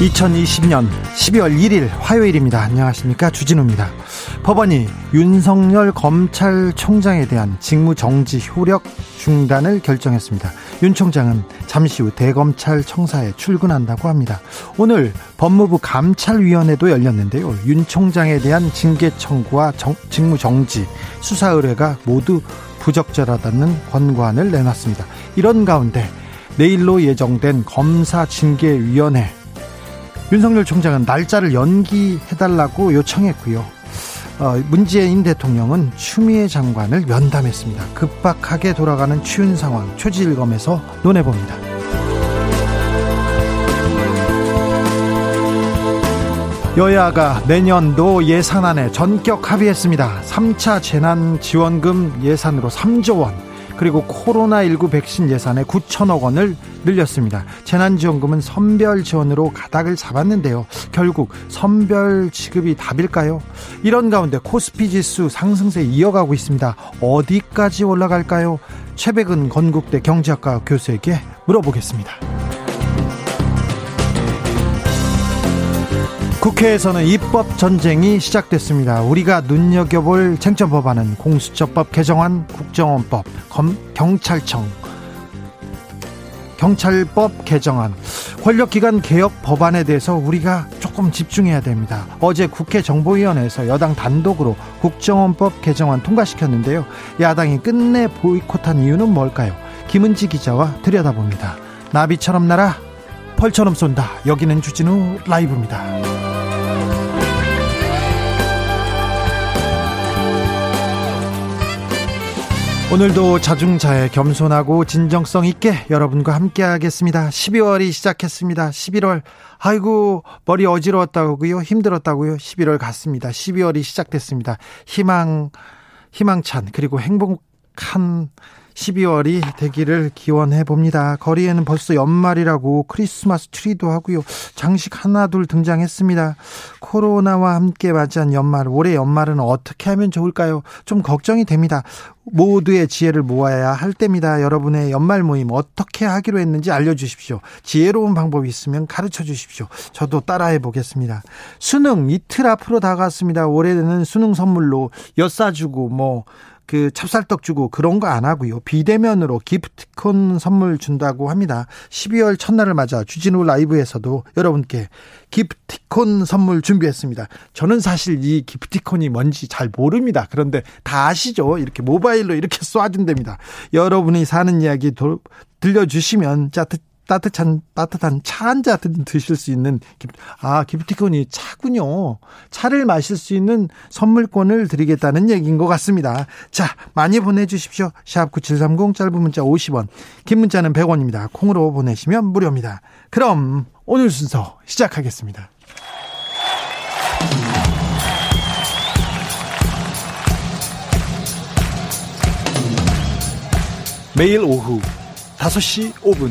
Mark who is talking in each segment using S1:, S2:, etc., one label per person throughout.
S1: 2020년 12월 1일 화요일입니다. 안녕하십니까. 주진우입니다. 법원이 윤석열 검찰총장에 대한 직무정지 효력 중단을 결정했습니다. 윤 총장은 잠시 후 대검찰청사에 출근한다고 합니다. 오늘 법무부 감찰위원회도 열렸는데요. 윤 총장에 대한 징계 청구와 정, 직무정지, 수사 의뢰가 모두 부적절하다는 권고안을 내놨습니다. 이런 가운데 내일로 예정된 검사징계위원회 윤석열 총장은 날짜를 연기해달라고 요청했고요. 어, 문재인 대통령은 추미애 장관을 면담했습니다. 급박하게 돌아가는 추운 상황 초지일검에서 논해봅니다. 여야가 내년도 예산안에 전격 합의했습니다. 3차 재난지원금 예산으로 3조 원, 그리고 코로나19 백신 예산에 9천억 원을 늘렸습니다. 재난지원금은 선별 지원으로 가닥을 잡았는데요. 결국 선별 지급이 답일까요? 이런 가운데 코스피 지수 상승세 이어가고 있습니다. 어디까지 올라갈까요? 최백은 건국대 경제학과 교수에게 물어보겠습니다. 국회에서는 입법 전쟁이 시작됐습니다. 우리가 눈여겨볼 쟁점 법안은 공수처법 개정안, 국정원법, 검, 경찰청, 경찰법 개정안, 권력기관 개혁 법안에 대해서 우리가 조금 집중해야 됩니다. 어제 국회 정보위원회에서 여당 단독으로 국정원법 개정안 통과시켰는데요. 야당이 끝내 보이콧한 이유는 뭘까요? 김은지 기자와 들여다봅니다. 나비처럼 날아 펄처럼 쏜다. 여기는 주진우 라이브입니다. 오늘도 자중자애 겸손하고 진정성 있게 여러분과 함께 하겠습니다. 12월이 시작했습니다. 11월 아이고 머리 어지러웠다고요. 힘들었다고요. 11월 갔습니다. 12월이 시작됐습니다. 희망 희망찬 그리고 행복한 12월이 되기를 기원해 봅니다. 거리에는 벌써 연말이라고 크리스마스 트리도 하고요. 장식 하나 둘 등장했습니다. 코로나와 함께 맞이한 연말, 올해 연말은 어떻게 하면 좋을까요? 좀 걱정이 됩니다. 모두의 지혜를 모아야 할 때입니다. 여러분의 연말 모임 어떻게 하기로 했는지 알려주십시오. 지혜로운 방법이 있으면 가르쳐 주십시오. 저도 따라해 보겠습니다. 수능 이틀 앞으로 다가왔습니다. 올해는 수능 선물로 엿 사주고 뭐 그 찹쌀떡 주고 그런 거 안 하고요. 비대면으로 기프티콘 선물 준다고 합니다. 12월 첫날을 맞아 주진우 라이브에서도 여러분께 기프티콘 선물 준비했습니다. 저는 사실 이 기프티콘이 뭔지 잘 모릅니다. 그런데 다 아시죠? 이렇게 모바일로 이렇게 쏴준답니다. 여러분이 사는 이야기 들려주시면 짜뜻 따뜻한 따뜻한 차 한 잔 드실 수 있는 아 기프티콘이 차군요. 차를 마실 수 있는 선물권을 드리겠다는 얘기인 것 같습니다. 자 많이 보내주십시오. 샵 #9730 짧은 문자 50원, 긴 문자는 100원입니다. 콩으로 보내시면 무료입니다. 그럼 오늘 순서 시작하겠습니다. 매일 오후 5시 5분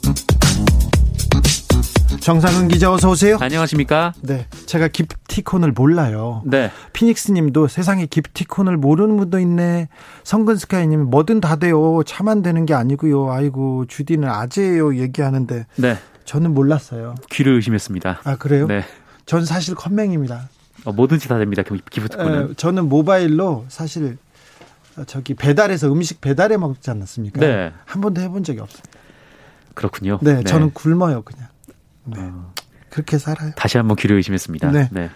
S1: 정상은 기자 어서 오세요.
S2: 안녕하십니까?
S1: 네. 제가 기프티콘을 몰라요.
S2: 네.
S1: 피닉스 님도 세상에 기프티콘을 모르는 분도 있네. 성근스카이 님 뭐든 다 돼요. 차만 되는 게 아니고요. 아이고, 주디는 아재예요. 얘기하는데.
S2: 네.
S1: 저는 몰랐어요.
S2: 귀를 의심했습니다.
S1: 아, 그래요?
S2: 네.
S1: 전 사실 컴맹입니다.
S2: 어, 뭐든지 다 됩니다. 기프티콘은.
S1: 에, 저는 모바일로 사실 저기 배달해서 음식 배달해 먹지 않았습니까? 네. 한 번도 해본 적이 없어요.
S2: 그렇군요.
S1: 네, 네. 저는 굶어요 그냥. 네. 어. 그렇게 살아요.
S2: 다시 한번 귀를 의심했습니다. 네. 네.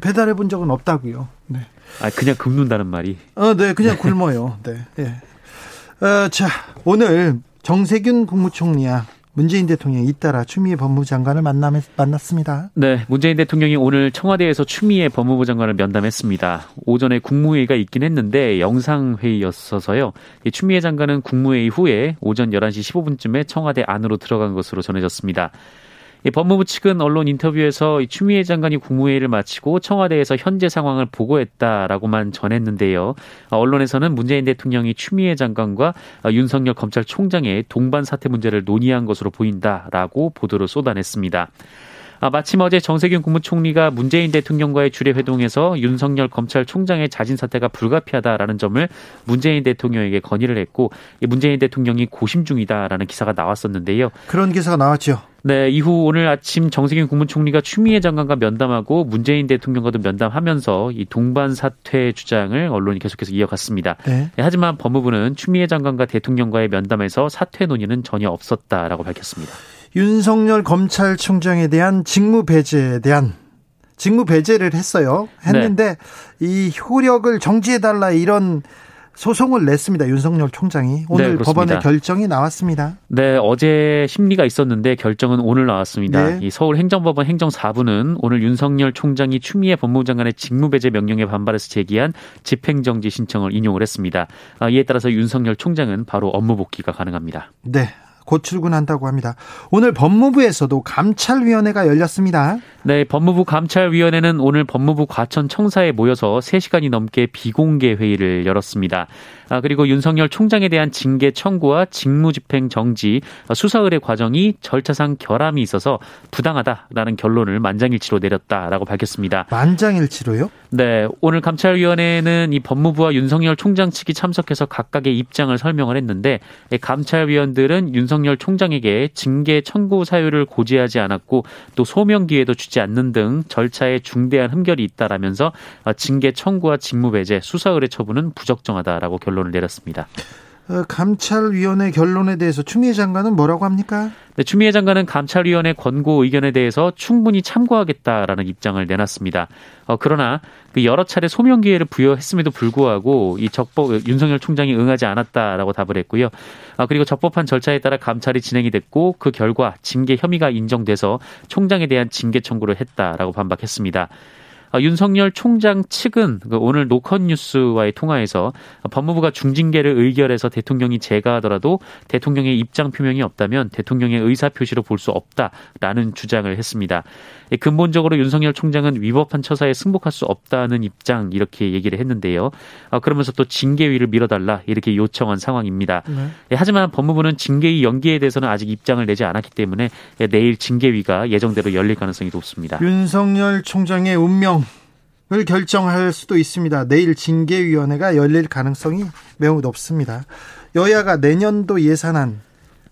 S1: 배달해 본 적은 없다고요. 네.
S2: 아 그냥 굶는다는 말이.
S1: 어, 네, 그냥 굶어요. 네. 예. 어, 자, 오늘 정세균 국무총리야 문재인 대통령이 잇따라 추미애 법무부 장관을 만남, 만났습니다.
S2: 네, 문재인 대통령이 오늘 청와대에서 추미애 법무부 장관을 면담했습니다. 오전에 국무회의가 있긴 했는데 영상회의였어서요. 추미애 장관은 국무회의 후에 오전 11시 15분쯤에 청와대 안으로 들어간 것으로 전해졌습니다. 법무부 측은 언론 인터뷰에서 추미애 장관이 국무회의를 마치고 청와대에서 현재 상황을 보고했다라고만 전했는데요. 언론에서는 문재인 대통령이 추미애 장관과 윤석열 검찰총장의 동반 사태 문제를 논의한 것으로 보인다라고 보도를 쏟아냈습니다. 아, 마침 어제 정세균 국무총리가 문재인 대통령과의 주례 회동에서 윤석열 검찰총장의 자진 사퇴가 불가피하다라는 점을 문재인 대통령에게 건의를 했고 문재인 대통령이 고심 중이다라는 기사가 나왔었는데요.
S1: 그런 기사가 나왔죠.
S2: 네, 이후 오늘 아침 정세균 국무총리가 추미애 장관과 면담하고 문재인 대통령과도 면담하면서 이 동반 사퇴 주장을 언론이 계속해서 이어갔습니다. 네. 네, 하지만 법무부는 추미애 장관과 대통령과의 면담에서 사퇴 논의는 전혀 없었다라고 밝혔습니다.
S1: 윤석열 검찰총장에 대한 직무 배제에 대한 직무 배제를 했어요. 했는데 네. 이 효력을 정지해달라 이런 소송을 냈습니다. 윤석열 총장이 오늘 네, 법원의 결정이 나왔습니다.
S2: 네, 어제 심리가 있었는데 결정은 오늘 나왔습니다. 네. 이 서울 행정법원 행정 4부는 오늘 윤석열 총장이 추미애 법무부 장관의 직무배제 명령에 반발해서 제기한 집행정지 신청을 인용을 했습니다. 아, 이에 따라서 윤석열 총장은 바로 업무 복귀가 가능합니다.
S1: 네, 곧 출근한다고 합니다. 오늘 법무부에서도 감찰위원회가 열렸습니다.
S2: 네, 법무부 감찰위원회는 오늘 법무부 과천청사에 모여서 3시간이 넘게 비공개 회의를 열었습니다. 아, 그리고 윤석열 총장에 대한 징계 청구와 직무집행 정지, 수사 의뢰 과정이 절차상 결함이 있어서 부당하다라는 결론을 만장일치로 내렸다라고 밝혔습니다.
S1: 만장일치로요?
S2: 네, 오늘 감찰위원회는 이 법무부와 윤석열 총장 측이 참석해서 각각의 입장을 설명을 했는데 감찰위원들은 윤석열 총장에게 징계 청구 사유를 고지하지 않았고 또 소명 기회도 주지 않는 등 절차에 중대한 흠결이 있다라면서 징계 청구와 직무 배제, 수사 의뢰 처분은 부적정하다라고 결론 결론을 내렸습니다.
S1: 어, 감찰위원회 결론에 대해서 추미애 장관은 뭐라고 합니까?
S2: 네, 추미애 장관은 감찰위원회 권고 의견에 대해서 충분히 참고하겠다라는 입장을 내놨습니다. 어, 그러나 그 여러 차례 소명 기회를 부여했음에도 불구하고 이 적법 윤석열 총장이 응하지 않았다라고 답을 했고요. 아, 그리고 적법한 절차에 따라 감찰이 진행이 됐고 그 결과 징계 혐의가 인정돼서 총장에 대한 징계 청구를 했다라고 반박했습니다. 아, 윤석열 총장 측은 그 오늘 노컷 뉴스와의 통화에서 법무부가 중징계를 의결해서 대통령이 제가하더라도 대통령의 입장 표명이 없다면 대통령의 의사 표시로 볼 수 없다라는 주장을 했습니다. 예, 근본적으로 윤석열 총장은 위법한 처사에 승복할 수 없다는 입장 이렇게 얘기를 했는데요. 아, 그러면서 또 징계위를 밀어달라 이렇게 요청한 상황입니다. 네. 예, 하지만 법무부는 징계위 연기에 대해서는 아직 입장을 내지 않았기 때문에 예, 내일 징계위가 예정대로 열릴 가능성이 높습니다.
S1: 윤석열 총장의 운명 을 결정할 수도 있습니다. 내일 징계위원회가 열릴 가능성이 매우 높습니다. 여야가 내년도 예산안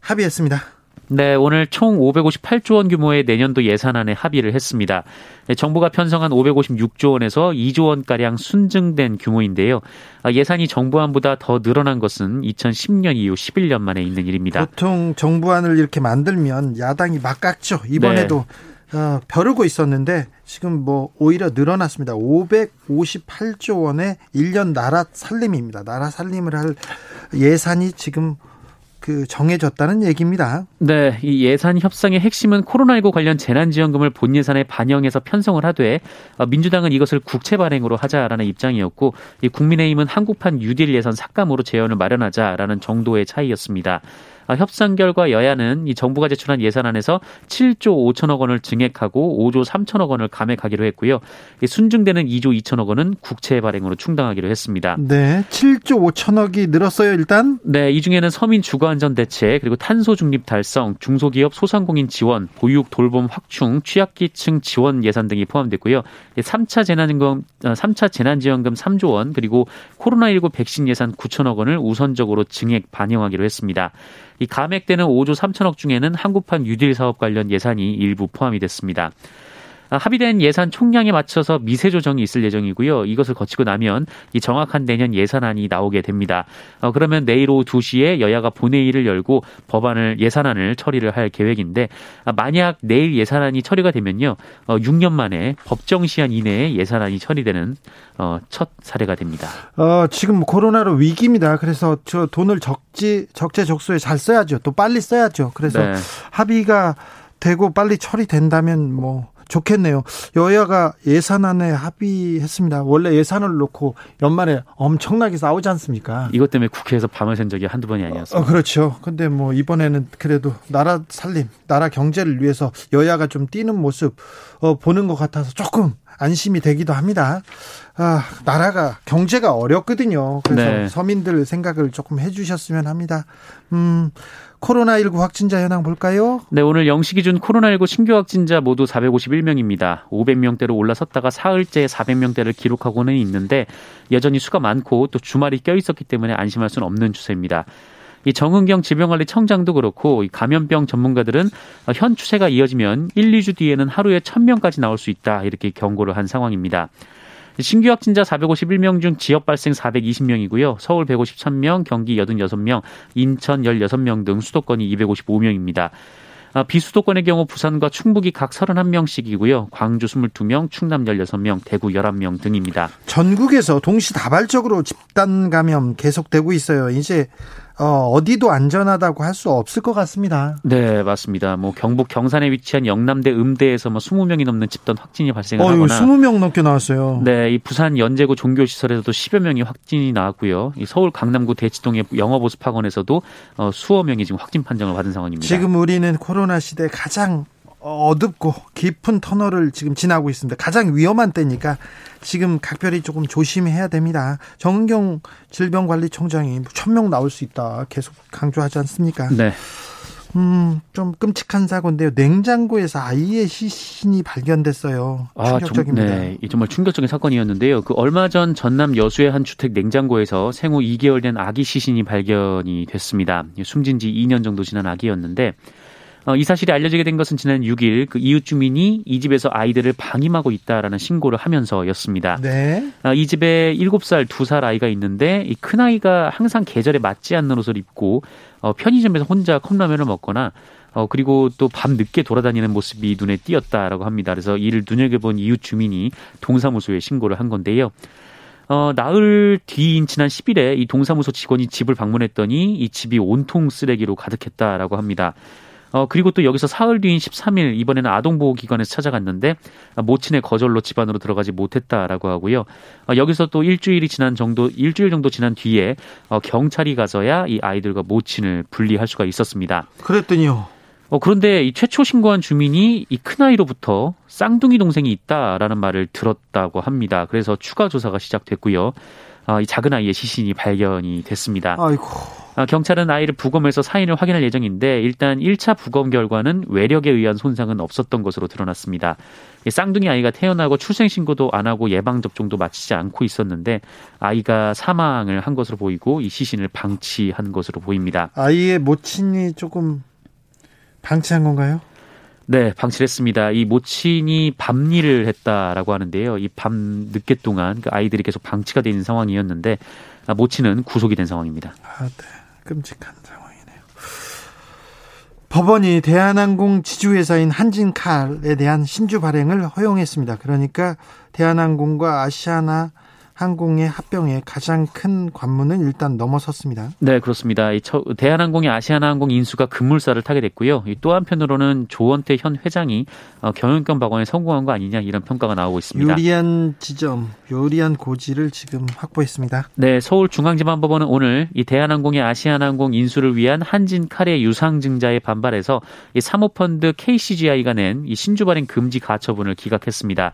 S1: 합의했습니다.
S2: 네, 오늘 총 558조 원 규모의 내년도 예산안에 합의를 했습니다. 네, 정부가 편성한 556조 원에서 2조 원가량 순증된 규모인데요. 아, 예산이 정부안보다 더 늘어난 것은 2010년 이후 11년 만에 있는 일입니다.
S1: 보통 정부안을 이렇게 만들면 야당이 막 깎죠. 이번에도 네. 어, 벼르고 있었는데 지금 뭐 오히려 늘어났습니다. 558조 원의 1년 나라 살림입니다. 나라 살림을 할 예산이 지금 그 정해졌다는 얘기입니다.
S2: 네, 이 예산 협상의 핵심은 코로나19 관련 재난지원금을 본 예산에 반영해서 편성을 하되 어, 민주당은 이것을 국채 발행으로 하자라는 입장이었고 이 국민의힘은 한국판 뉴딜 예산 삭감으로 재원을 마련하자라는 정도의 차이였습니다. 아, 협상 결과 여야는 이 정부가 제출한 예산안에서 7조 5천억 원을 증액하고 5조 3천억 원을 감액하기로 했고요. 순증되는 2조 2천억 원은 국채 발행으로 충당하기로 했습니다.
S1: 네, 7조 5천억이 늘었어요, 일단?
S2: 네, 이 중에는 서민 주거 안전 대책, 그리고 탄소 중립 달성, 중소기업 소상공인 지원, 보육 돌봄 확충, 취약계층 지원 예산 등이 포함됐고요. 3차 재난지원금 3차 어, 재난지원금 3조 원, 그리고 코로나19 백신 예산 9천억 원을 우선적으로 증액 반영하기로 했습니다. 이 감액되는 5조 3천억 중에는 한국판 뉴딜 사업 관련 예산이 일부 포함이 됐습니다. 아, 합의된 예산 총량에 맞춰서 미세 조정이 있을 예정이고요. 이것을 거치고 나면 이 정확한 내년 예산안이 나오게 됩니다. 어, 그러면 내일 오후 2시에 여야가 본회의를 열고 법안을 예산안을 처리를 할 계획인데 아, 만약 내일 예산안이 처리가 되면요. 어, 6년 만에 법정 시한 이내에 예산안이 처리되는 어, 첫 사례가 됩니다.
S1: 어, 지금 코로나로 위기입니다. 그래서 저 돈을 적지 적재적소에 잘 써야죠. 또 빨리 써야죠. 그래서 네. 합의가 되고 빨리 처리된다면 뭐 좋겠네요. 여야가 예산안에 합의했습니다. 원래 예산을 놓고 연말에 엄청나게 싸우지 않습니까?
S2: 이것 때문에 국회에서 밤을 샌 적이 한두 번이 아니었어요.
S1: 어, 그렇죠. 근데 뭐 이번에는 그래도 나라 살림, 나라 경제를 위해서 여야가 좀 뛰는 모습 어, 보는 것 같아서 조금 안심이 되기도 합니다. 아, 나라가 경제가 어렵거든요. 그래서 네. 서민들 생각을 조금 해주셨으면 합니다. 음, 코로나19 확진자 현황 볼까요?
S2: 네, 오늘 영시 기준 코로나19 신규 확진자 모두 451명입니다. 500명대로 올라섰다가 사흘째 400명대를 기록하고는 있는데 여전히 수가 많고 또 주말이 껴 있었기 때문에 안심할 수는 없는 추세입니다. 이 정은경 질병관리청장도 그렇고 이 감염병 전문가들은 현 추세가 이어지면 1, 2주 뒤에는 하루에 1000명까지 나올 수 있다 이렇게 경고를 한 상황입니다. 신규 확진자 451명 중 지역 발생 420명이고요. 서울 153명, 경기 86명, 인천 16명 등 수도권이 255명입니다. 아, 비수도권의 경우 부산과 충북이 각 31명씩이고요. 광주 22명, 충남 16명, 대구 11명 등입니다.
S1: 전국에서 동시다발적으로 집단 감염 계속되고 있어요. 이제 어, 어디도 안전하다고 할 수 없을 것 같습니다.
S2: 네, 맞습니다. 뭐 경북 경산에 위치한 영남대 음대에서 뭐 20명이 넘는 집단 확진이 발생을 어, 하거나
S1: 20명 넘게 나왔어요.
S2: 네, 이 부산 연제구 종교시설에서도 10여 명이 확진이 나왔고요. 이 서울 강남구 대치동의 영어보습학원에서도 어, 수어 명이 지금 확진 판정을 받은 상황입니다.
S1: 지금 우리는 코로나 시대 가장 어둡고 깊은 터널을 지금 지나고 있습니다. 가장 위험한 때니까 지금 각별히 조금 조심해야 됩니다. 정은경 질병관리청장이 천명 나올 수 있다 계속 강조하지 않습니까?
S2: 네.
S1: 음, 좀 끔찍한 사고인데요. 냉장고에서 아이의 시신이 발견됐어요. 충격적입니다. 아, 정, 네,
S2: 정말 충격적인 사건이었는데요. 그 얼마 전 전남 여수의 한 주택 냉장고에서 생후 2개월 된 아기 시신이 발견이 됐습니다. 숨진 지 2년 정도 지난 아기였는데 어, 이 사실이 알려지게 된 것은 지난 6일 그 이웃 주민이 이 집에서 아이들을 방임하고 있다라는 신고를 하면서였습니다. 네. 어, 이 집에 7살, 2살 아이가 있는데 이 큰 아이가 항상 계절에 맞지 않는 옷을 입고 어, 편의점에서 혼자 컵라면을 먹거나 어, 그리고 또 밤 늦게 돌아다니는 모습이 눈에 띄었다라고 합니다. 그래서 이를 눈여겨본 이웃 주민이 동사무소에 신고를 한 건데요. 어, 나흘 뒤인 지난 10일에 이 동사무소 직원이 집을 방문했더니 이 집이 온통 쓰레기로 가득했다라고 합니다. 어, 그리고 또 여기서 사흘 뒤인 13일 이번에는 아동보호기관에서 찾아갔는데 모친의 거절로 집안으로 들어가지 못했다라고 하고요. 어, 여기서 또 일주일이 지난 정도 일주일 정도 지난 뒤에 어, 경찰이 가서야 이 아이들과 모친을 분리할 수가 있었습니다.
S1: 그랬더니요.
S2: 어, 그런데 이 최초 신고한 주민이 이 큰아이로부터 쌍둥이 동생이 있다라는 말을 들었다고 합니다. 그래서 추가 조사가 시작됐고요. 어, 이 작은 아이의 시신이 발견이 됐습니다.
S1: 아이고.
S2: 아, 경찰은 아이를 부검해서 사인을 확인할 예정인데 일단 1차 부검 결과는 외력에 의한 손상은 없었던 것으로 드러났습니다. 쌍둥이 아이가 태어나고 출생 신고도 안 하고 예방 접종도 마치지 않고 있었는데 아이가 사망을 한 것으로 보이고 이 시신을 방치한 것으로 보입니다.
S1: 아이의 모친이 조금 방치한 건가요?
S2: 네, 방치를 했습니다. 이 모친이 밤일을 했다라고 하는데요. 이 밤 늦게 동안 그 아이들이 계속 방치가 돼 있는 상황이었는데 아, 모친은 구속이 된 상황입니다.
S1: 아, 네. 끔찍한 상황이네요. 법원이 대한항공 지주회사인 한진칼에 대한 신주 발행을 허용했습니다. 그러니까 대한항공과 아시아나 항공의 합병에 가장 큰 관문은 일단 넘어섰습니다.
S2: 네, 그렇습니다. 대한항공이 아시아나항공 인수가 급물살을 타게 됐고요. 또 한편으로는 조원태 현 회장이 어, 경영권 박원에 성공한 거 아니냐 이런 평가가 나오고 있습니다.
S1: 유리한 지점, 유리한 고지를 지금 확보했습니다.
S2: 네, 서울중앙지방법원은 오늘 이 대한항공의 아시아나항공 인수를 위한 한진 카레 유상증자에 반발해서 이 사모펀드 KCGI가 낸 이 신주 발행 금지 가처분을 기각했습니다.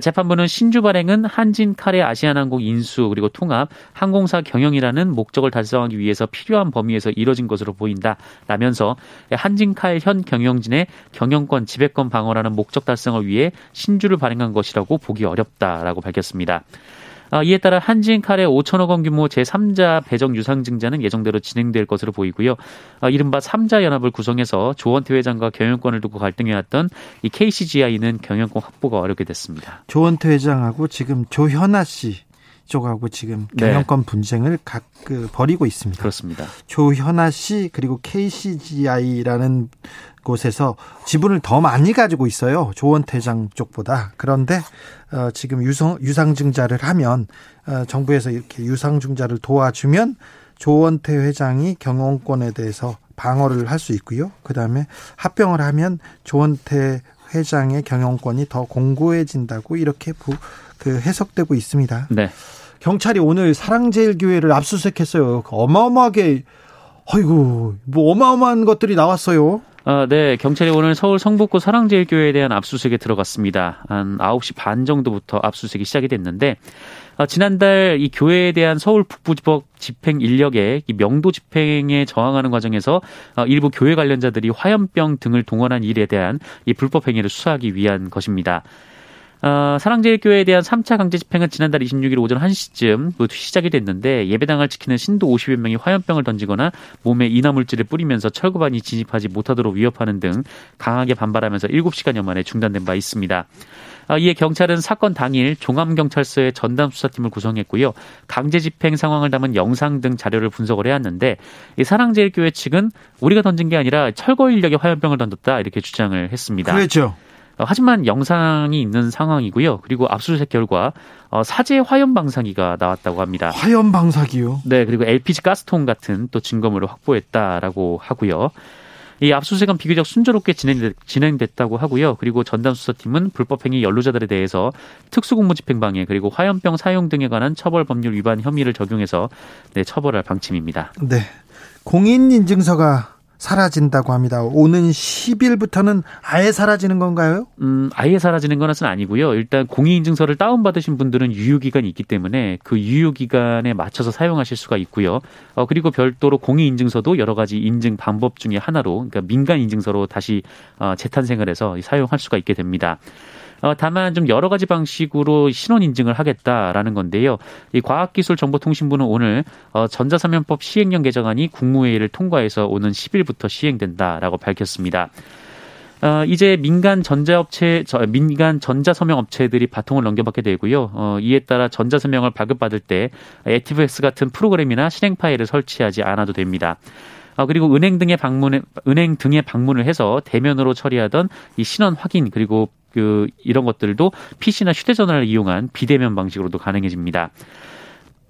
S2: 재판부는 신주 발행은 한진 카레 아시아나항공 인수 그리고 통합 항공사 경영이라는 목적을 달성하기 위해서 필요한 범위에서 이뤄진 것으로 보인다라면서 한진칼 현 경영진의 경영권 지배권 방어라는 목적 달성을 위해 신주를 발행한 것이라고 보기 어렵다라고 밝혔습니다. 아, 이에 따라 한진칼의 5천억 원 규모 제3자 배정 유상증자는 예정대로 진행될 것으로 보이고요. 아, 이른바 3자 연합을 구성해서 조원태 회장과 경영권을 두고 갈등해왔던 이 KCGI는 경영권 확보가 어렵게 됐습니다.
S1: 조원태 회장하고 지금 조현아 씨 쪽하고 지금 네. 경영권 네. 분쟁을 각 그, 벌이고 있습니다.
S2: 그렇습니다.
S1: 조현아 씨 그리고 KCGI라는 곳에서 지분을 더 많이 가지고 있어요. 조원태장 쪽보다. 그런데 어, 지금 유성, 유상증자를 하면 어, 정부에서 이렇게 유상증자를 도와주면 조원태 회장이 경영권에 대해서 방어를 할 수 있고요. 그다음에 합병을 하면 조원태 회장의 경영권이 더 공고해진다고 이렇게 부, 그 해석되고 있습니다. 네. 경찰이 오늘 사랑제일교회를 압수수색했어요. 어마어마하게 아이고 뭐 어마어마한 것들이 나왔어요.
S2: 아, 네. 경찰이 오늘 서울 성북구 사랑제일교회에 대한 압수수색에 들어갔습니다. 한 9시 반 정도부터 압수수색이 시작이 됐는데 어, 지난달 이 교회에 대한 서울 북부지법 집행 인력의 명도 집행에 저항하는 과정에서 어, 일부 교회 관련자들이 화염병 등을 동원한 일에 대한 이 불법 행위를 수사하기 위한 것입니다. 어, 사랑제일교회에 대한 3차 강제 집행은 지난달 26일 오전 1시쯤 시작이 됐는데 예배당을 지키는 신도 50여 명이 화염병을 던지거나 몸에 인화물질을 뿌리면서 철거반이 진입하지 못하도록 위협하는 등 강하게 반발하면서 7시간여 만에 중단된 바 있습니다. 어, 이에 경찰은 사건 당일 종암경찰서의 전담 수사팀을 구성했고요. 강제 집행 상황을 담은 영상 등 자료를 분석을 해왔는데 이 사랑제일교회 측은 우리가 던진 게 아니라 철거 인력의 화염병을 던졌다 이렇게 주장을 했습니다.
S1: 그렇죠.
S2: 어, 하지만 영상이 있는 상황이고요. 그리고 압수수색 결과 어, 사제 화염 방사기가 나왔다고 합니다.
S1: 화염 방사기요?
S2: 네, 그리고 LPG 가스통 같은 또 증거물을 확보했다라고 하고요. 이 압수수색은 비교적 순조롭게 진행됐, 다고 하고요. 그리고 전담 수사팀은 불법행위 연루자들에 대해서 특수공무집행방해 그리고 화염병 사용 등에 관한 처벌 법률 위반 혐의를 적용해서 네, 처벌할 방침입니다.
S1: 네. 공인인증서가 사라진다고 합니다. 오는 10일부터는 아예 사라지는 건가요?
S2: 음, 아예 사라지는 것은 아니고요. 일단 공인인증서를 다운받으신 분들은 유효기간이 있기 때문에 그 유효기간에 맞춰서 사용하실 수가 있고요. 어, 그리고 별도로 공인인증서도 여러 가지 인증 방법 중에 하나로, 그러니까 민간인증서로 다시 어, 재탄생을 해서 사용할 수가 있게 됩니다. 어, 다만 좀 여러 가지 방식으로 신원 인증을 하겠다라는 건데요. 이 과학기술정보통신부는 오늘 어, 전자서명법 시행령 개정안이 국무회의를 통과해서 오는 10일부터 시행된다라고 밝혔습니다. 어, 이제 민간 전자업체, 저, 민간 전자서명 업체들이 바통을 넘겨받게 되고요. 어, 이에 따라 전자서명을 발급받을 때 에티브엑스 같은 프로그램이나 실행 파일을 설치하지 않아도 됩니다. 어, 그리고 은행 등의 방문, 은행 등의 방문을 해서 대면으로 처리하던 이 신원 확인 그리고 그 이런 것들도 PC나 휴대전화를 이용한 비대면 방식으로도 가능해집니다.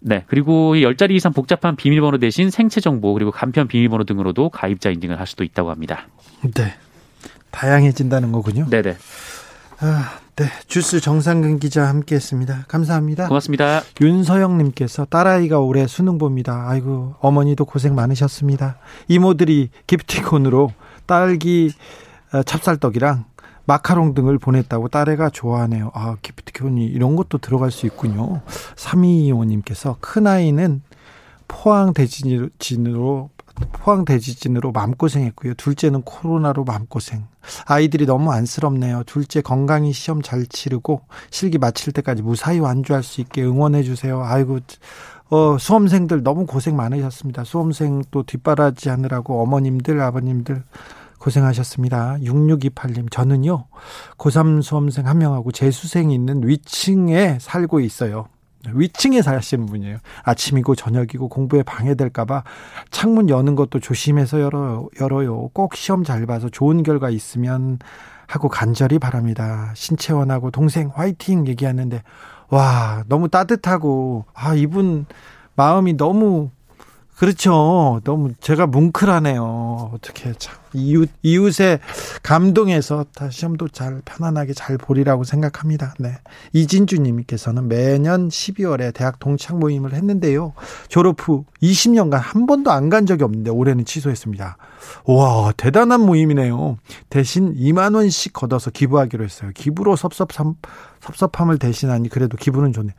S2: 네. 그리고 10자리 이상 복잡한 비밀번호 대신 생체 정보 그리고 간편 비밀번호 등으로도 가입자 인증을 할 수도 있다고 합니다.
S1: 네. 다양해진다는 거군요.
S2: 네네.
S1: 아, 네. 주스 정상근 기자 함께 했습니다. 감사합니다.
S2: 고맙습니다.
S1: 윤서영 님께서 딸아이가 올해 수능 봅니다. 아이고, 어머니도 고생 많으셨습니다. 이모들이 기프티콘으로 딸기 어, 찹쌀떡이랑 마카롱 등을 보냈다고 딸애가 좋아하네요. 아, 기프티콘이 이런 것도 들어갈 수 있군요. 3225님께서 큰아이는 포항 대지진으로 포항 대지진으로 마음고생했고요. 둘째는 코로나로 마음고생. 아이들이 너무 안쓰럽네요. 둘째 건강히 시험 잘 치르고 실기 마칠 때까지 무사히 완주할 수 있게 응원해 주세요. 아이고 어, 수험생들 너무 고생 많으셨습니다. 수험생 또 뒷바라지 하느라고 어머님들, 아버님들 고생하셨습니다. 6628님, 저는요, 고3 수험생 한 명하고 재수생이 있는 위층에 살고 있어요. 위층에 사시는 분이에요. 아침이고 저녁이고 공부에 방해될까봐 창문 여는 것도 조심해서 열어요. 열어요. 꼭 시험 잘 봐서 좋은 결과 있으면 하고 간절히 바랍니다. 신채원하고 동생 화이팅 얘기하는데, 와, 너무 따뜻하고, 아, 이분 마음이 너무 그렇죠. 너무 제가 뭉클하네요. 어떻게 참 이웃 이웃의 감동해서 다 시험도 잘 편안하게 잘 보리라고 생각합니다. 네. 이진주 님께서는 매년 12월에 대학 동창 모임을 했는데요. 졸업 후 20년간 한 번도 안 간 적이 없는데 올해는 취소했습니다. 와, 대단한 모임이네요. 대신 2만 원씩 걷어서 기부하기로 했어요. 기부로 섭섭함 섭섭함을 대신하니 그래도 기분은 좋네.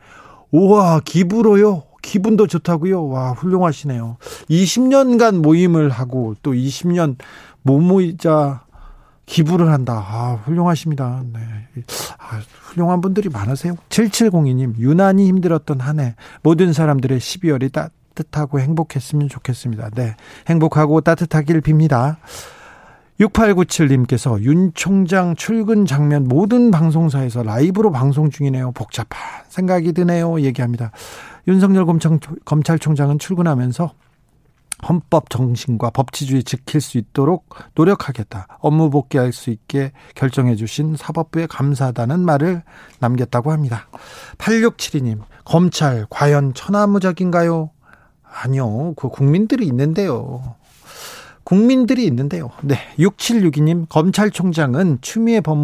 S1: 우와, 기부로요? 기분도 좋다고요? 와, 훌륭하시네요. 20년간 모임을 하고 또 20년 모모이자 기부를 한다. 아, 훌륭하십니다. 네. 아, 훌륭한 분들이 많으세요. 7702님, 유난히 힘들었던 한 해, 모든 사람들의 12월이 따뜻하고 행복했으면 좋겠습니다. 네. 행복하고 따뜻하길 빕니다. 6897님께서 윤 총장 출근 장면 모든 방송사에서 라이브로 방송 중이네요. 복잡한 생각이 드네요. 얘기합니다. 윤석열 검찰총장은 출근하면서 헌법 정신과 법치주의 지킬 수 있도록 노력하겠다. 업무 복귀할 수 있게 결정해 주신 사법부에 감사하다는 말을 남겼다고 합니다. 8672님, 검찰 과연 천하무적인가요? 아니요. 그 국민들이 있는데요. 국민들이 있는데요. 네. 6762님, 검찰총장은 추미애 법,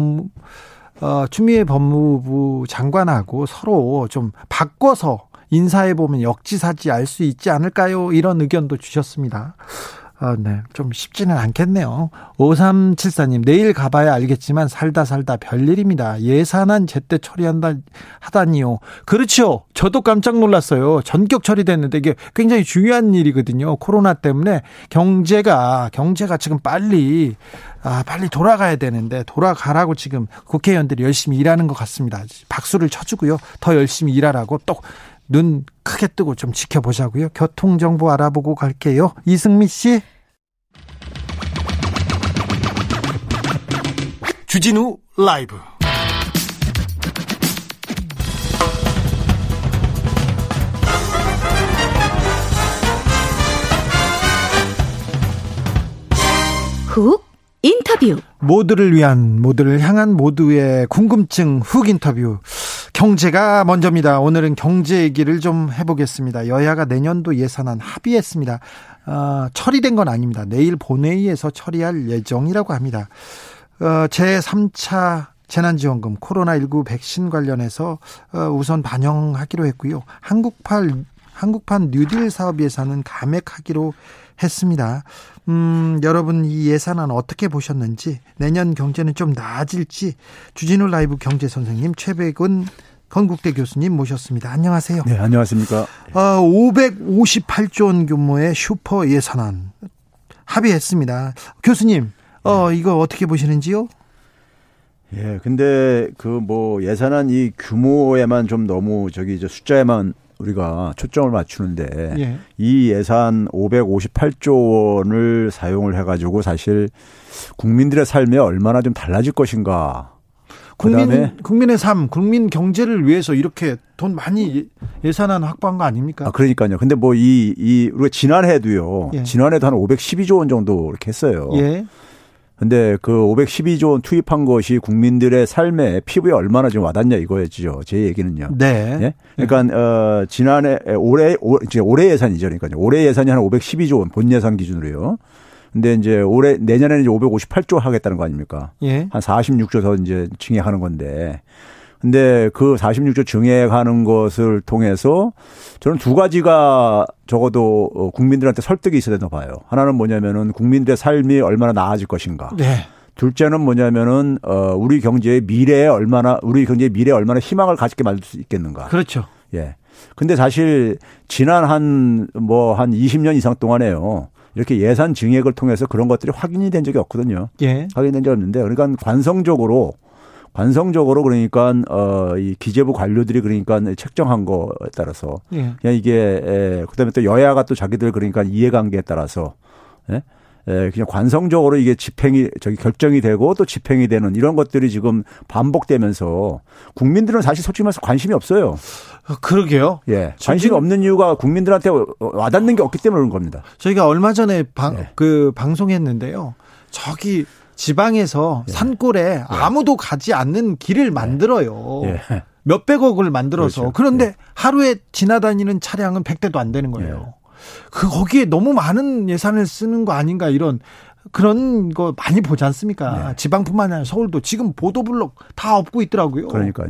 S1: 어, 추미애 법무부 장관하고 서로 좀 바꿔서 인사해보면 역지사지 알 수 있지 않을까요? 이런 의견도 주셨습니다. 아, 네. 좀 쉽지는 않겠네요. 5374님, 내일 가봐야 알겠지만 살다 살다 별일입니다. 예산안 제때 처리한다, 하다니요. 그렇죠. 저도 깜짝 놀랐어요. 전격 처리됐는데 이게 굉장히 중요한 일이거든요. 코로나 때문에 경제가, 경제가 지금 빨리, 아, 빨리 돌아가야 되는데 돌아가라고 지금 국회의원들이 열심히 일하는 것 같습니다. 박수를 쳐주고요. 더 열심히 일하라고 또 눈 크게 뜨고 좀 지켜보자고요. 교통 정보 알아보고 갈게요. 이승미 씨. 주진우 라이브.
S3: 훅 인터뷰.
S1: 모두를 위한 모두를 향한 모두의 궁금증 훅 인터뷰. 경제가 먼저입니다. 오늘은 경제 얘기를 좀 해보겠습니다. 여야가 내년도 예산안 합의했습니다. 어, 처리된 건 아닙니다. 내일 본회의에서 처리할 예정이라고 합니다. 어, 제3차 재난지원금 코로나19 백신 관련해서 어, 우선 반영하기로 했고요. 한국판 한국판 뉴딜 사업 예산은 감액하기로 했습니다. 음, 여러분 이 예산안 어떻게 보셨는지 내년 경제는 좀 나아질지 주진우 라이브 경제 선생님 최백은 건국대 교수님 모셨습니다. 안녕하세요.
S4: 네, 안녕하십니까.
S1: 어, 558조 원 규모의 슈퍼 예산안 합의했습니다. 교수님, 어, 네. 이거 어떻게 보시는지요?
S4: 예, 근데 그 뭐 예산안 이 규모에만 좀 너무 저기 저 숫자에만 우리가 초점을 맞추는데 예. 이 예산 558조 원을 사용을 해가지고 사실 국민들의 삶에 얼마나 좀 달라질 것인가.
S1: 국민 국민의 삶, 국민 경제를 위해서 이렇게 돈 많이 예산안 확보한 거 아닙니까?
S4: 아, 그러니까요. 근데 뭐 이 이 우리가 지난해도요. 예. 지난해도 한 512조 원 정도 이렇게 했어요. 예. 근데 그 512조 원 투입한 것이 국민들의 삶에 피부에 얼마나 좀 와닿냐 이거였죠. 제 얘기는요.
S1: 네. 예?
S4: 그러니까 네. 어 지난해 올해 이제 올해 예산이죠. 그러니까 올해 예산이 한 512조 원 본 예산 기준으로요. 근데 이제 올해 내년에는 이제 558조 하겠다는 거 아닙니까? 예. 한 46조 더 이제 증액하는 건데 근데 그 46조 증액하는 것을 통해서 저는 두 가지가 적어도 어, 국민들한테 설득이 있어야 된다고 봐요. 하나는 뭐냐면은 국민들의 삶이 얼마나 나아질 것인가. 네. 둘째는 뭐냐면은 어 우리 경제의 미래에 얼마나 우리 경제의 미래에 얼마나 희망을 가지게 만들 수 있겠는가.
S1: 그렇죠.
S4: 예. 근데 사실 지난 한 뭐한 뭐한 20년 이상 동안에요. 이렇게 예산 증액을 통해서 그런 것들이 확인이 된 적이 없거든요. 예. 확인된 적이 없는데 그러니까 관성적으로 관성적으로 그러니까 어이 기재부 관료들이 그러니까 책정한 거에 따라서 예. 그냥 이게 에, 그다음에 또 여야가 또 자기들 그러니까 이해관계에 따라서 예? 에, 그냥 관성적으로 이게 집행이 저기 결정이 되고 또 집행이 되는 이런 것들이 지금 반복되면서 국민들은 사실 솔직히 말해서 관심이 없어요.
S1: 어, 그러게요.
S4: 예. 관심이 없는 이유가 국민들한테 와닿는 게 없기 때문에 그런 겁니다.
S1: 저희가 얼마 전에 방, 네. 그 방송했는데요. 저기 지방에서 예. 산골에 예. 아무도 가지 않는 길을 예. 만들어요. 예. 몇백억을 만들어서 그렇죠. 그런데 예. 하루에 지나다니는 차량은 100대도 안 되는 거예요. 예. 그 거기에 너무 많은 예산을 쓰는 거 아닌가 이런 그런 거 많이 보지 않습니까? 네. 지방뿐만 아니라 서울도 지금 보도블록 다 없고 있더라고요.
S4: 그러니까요.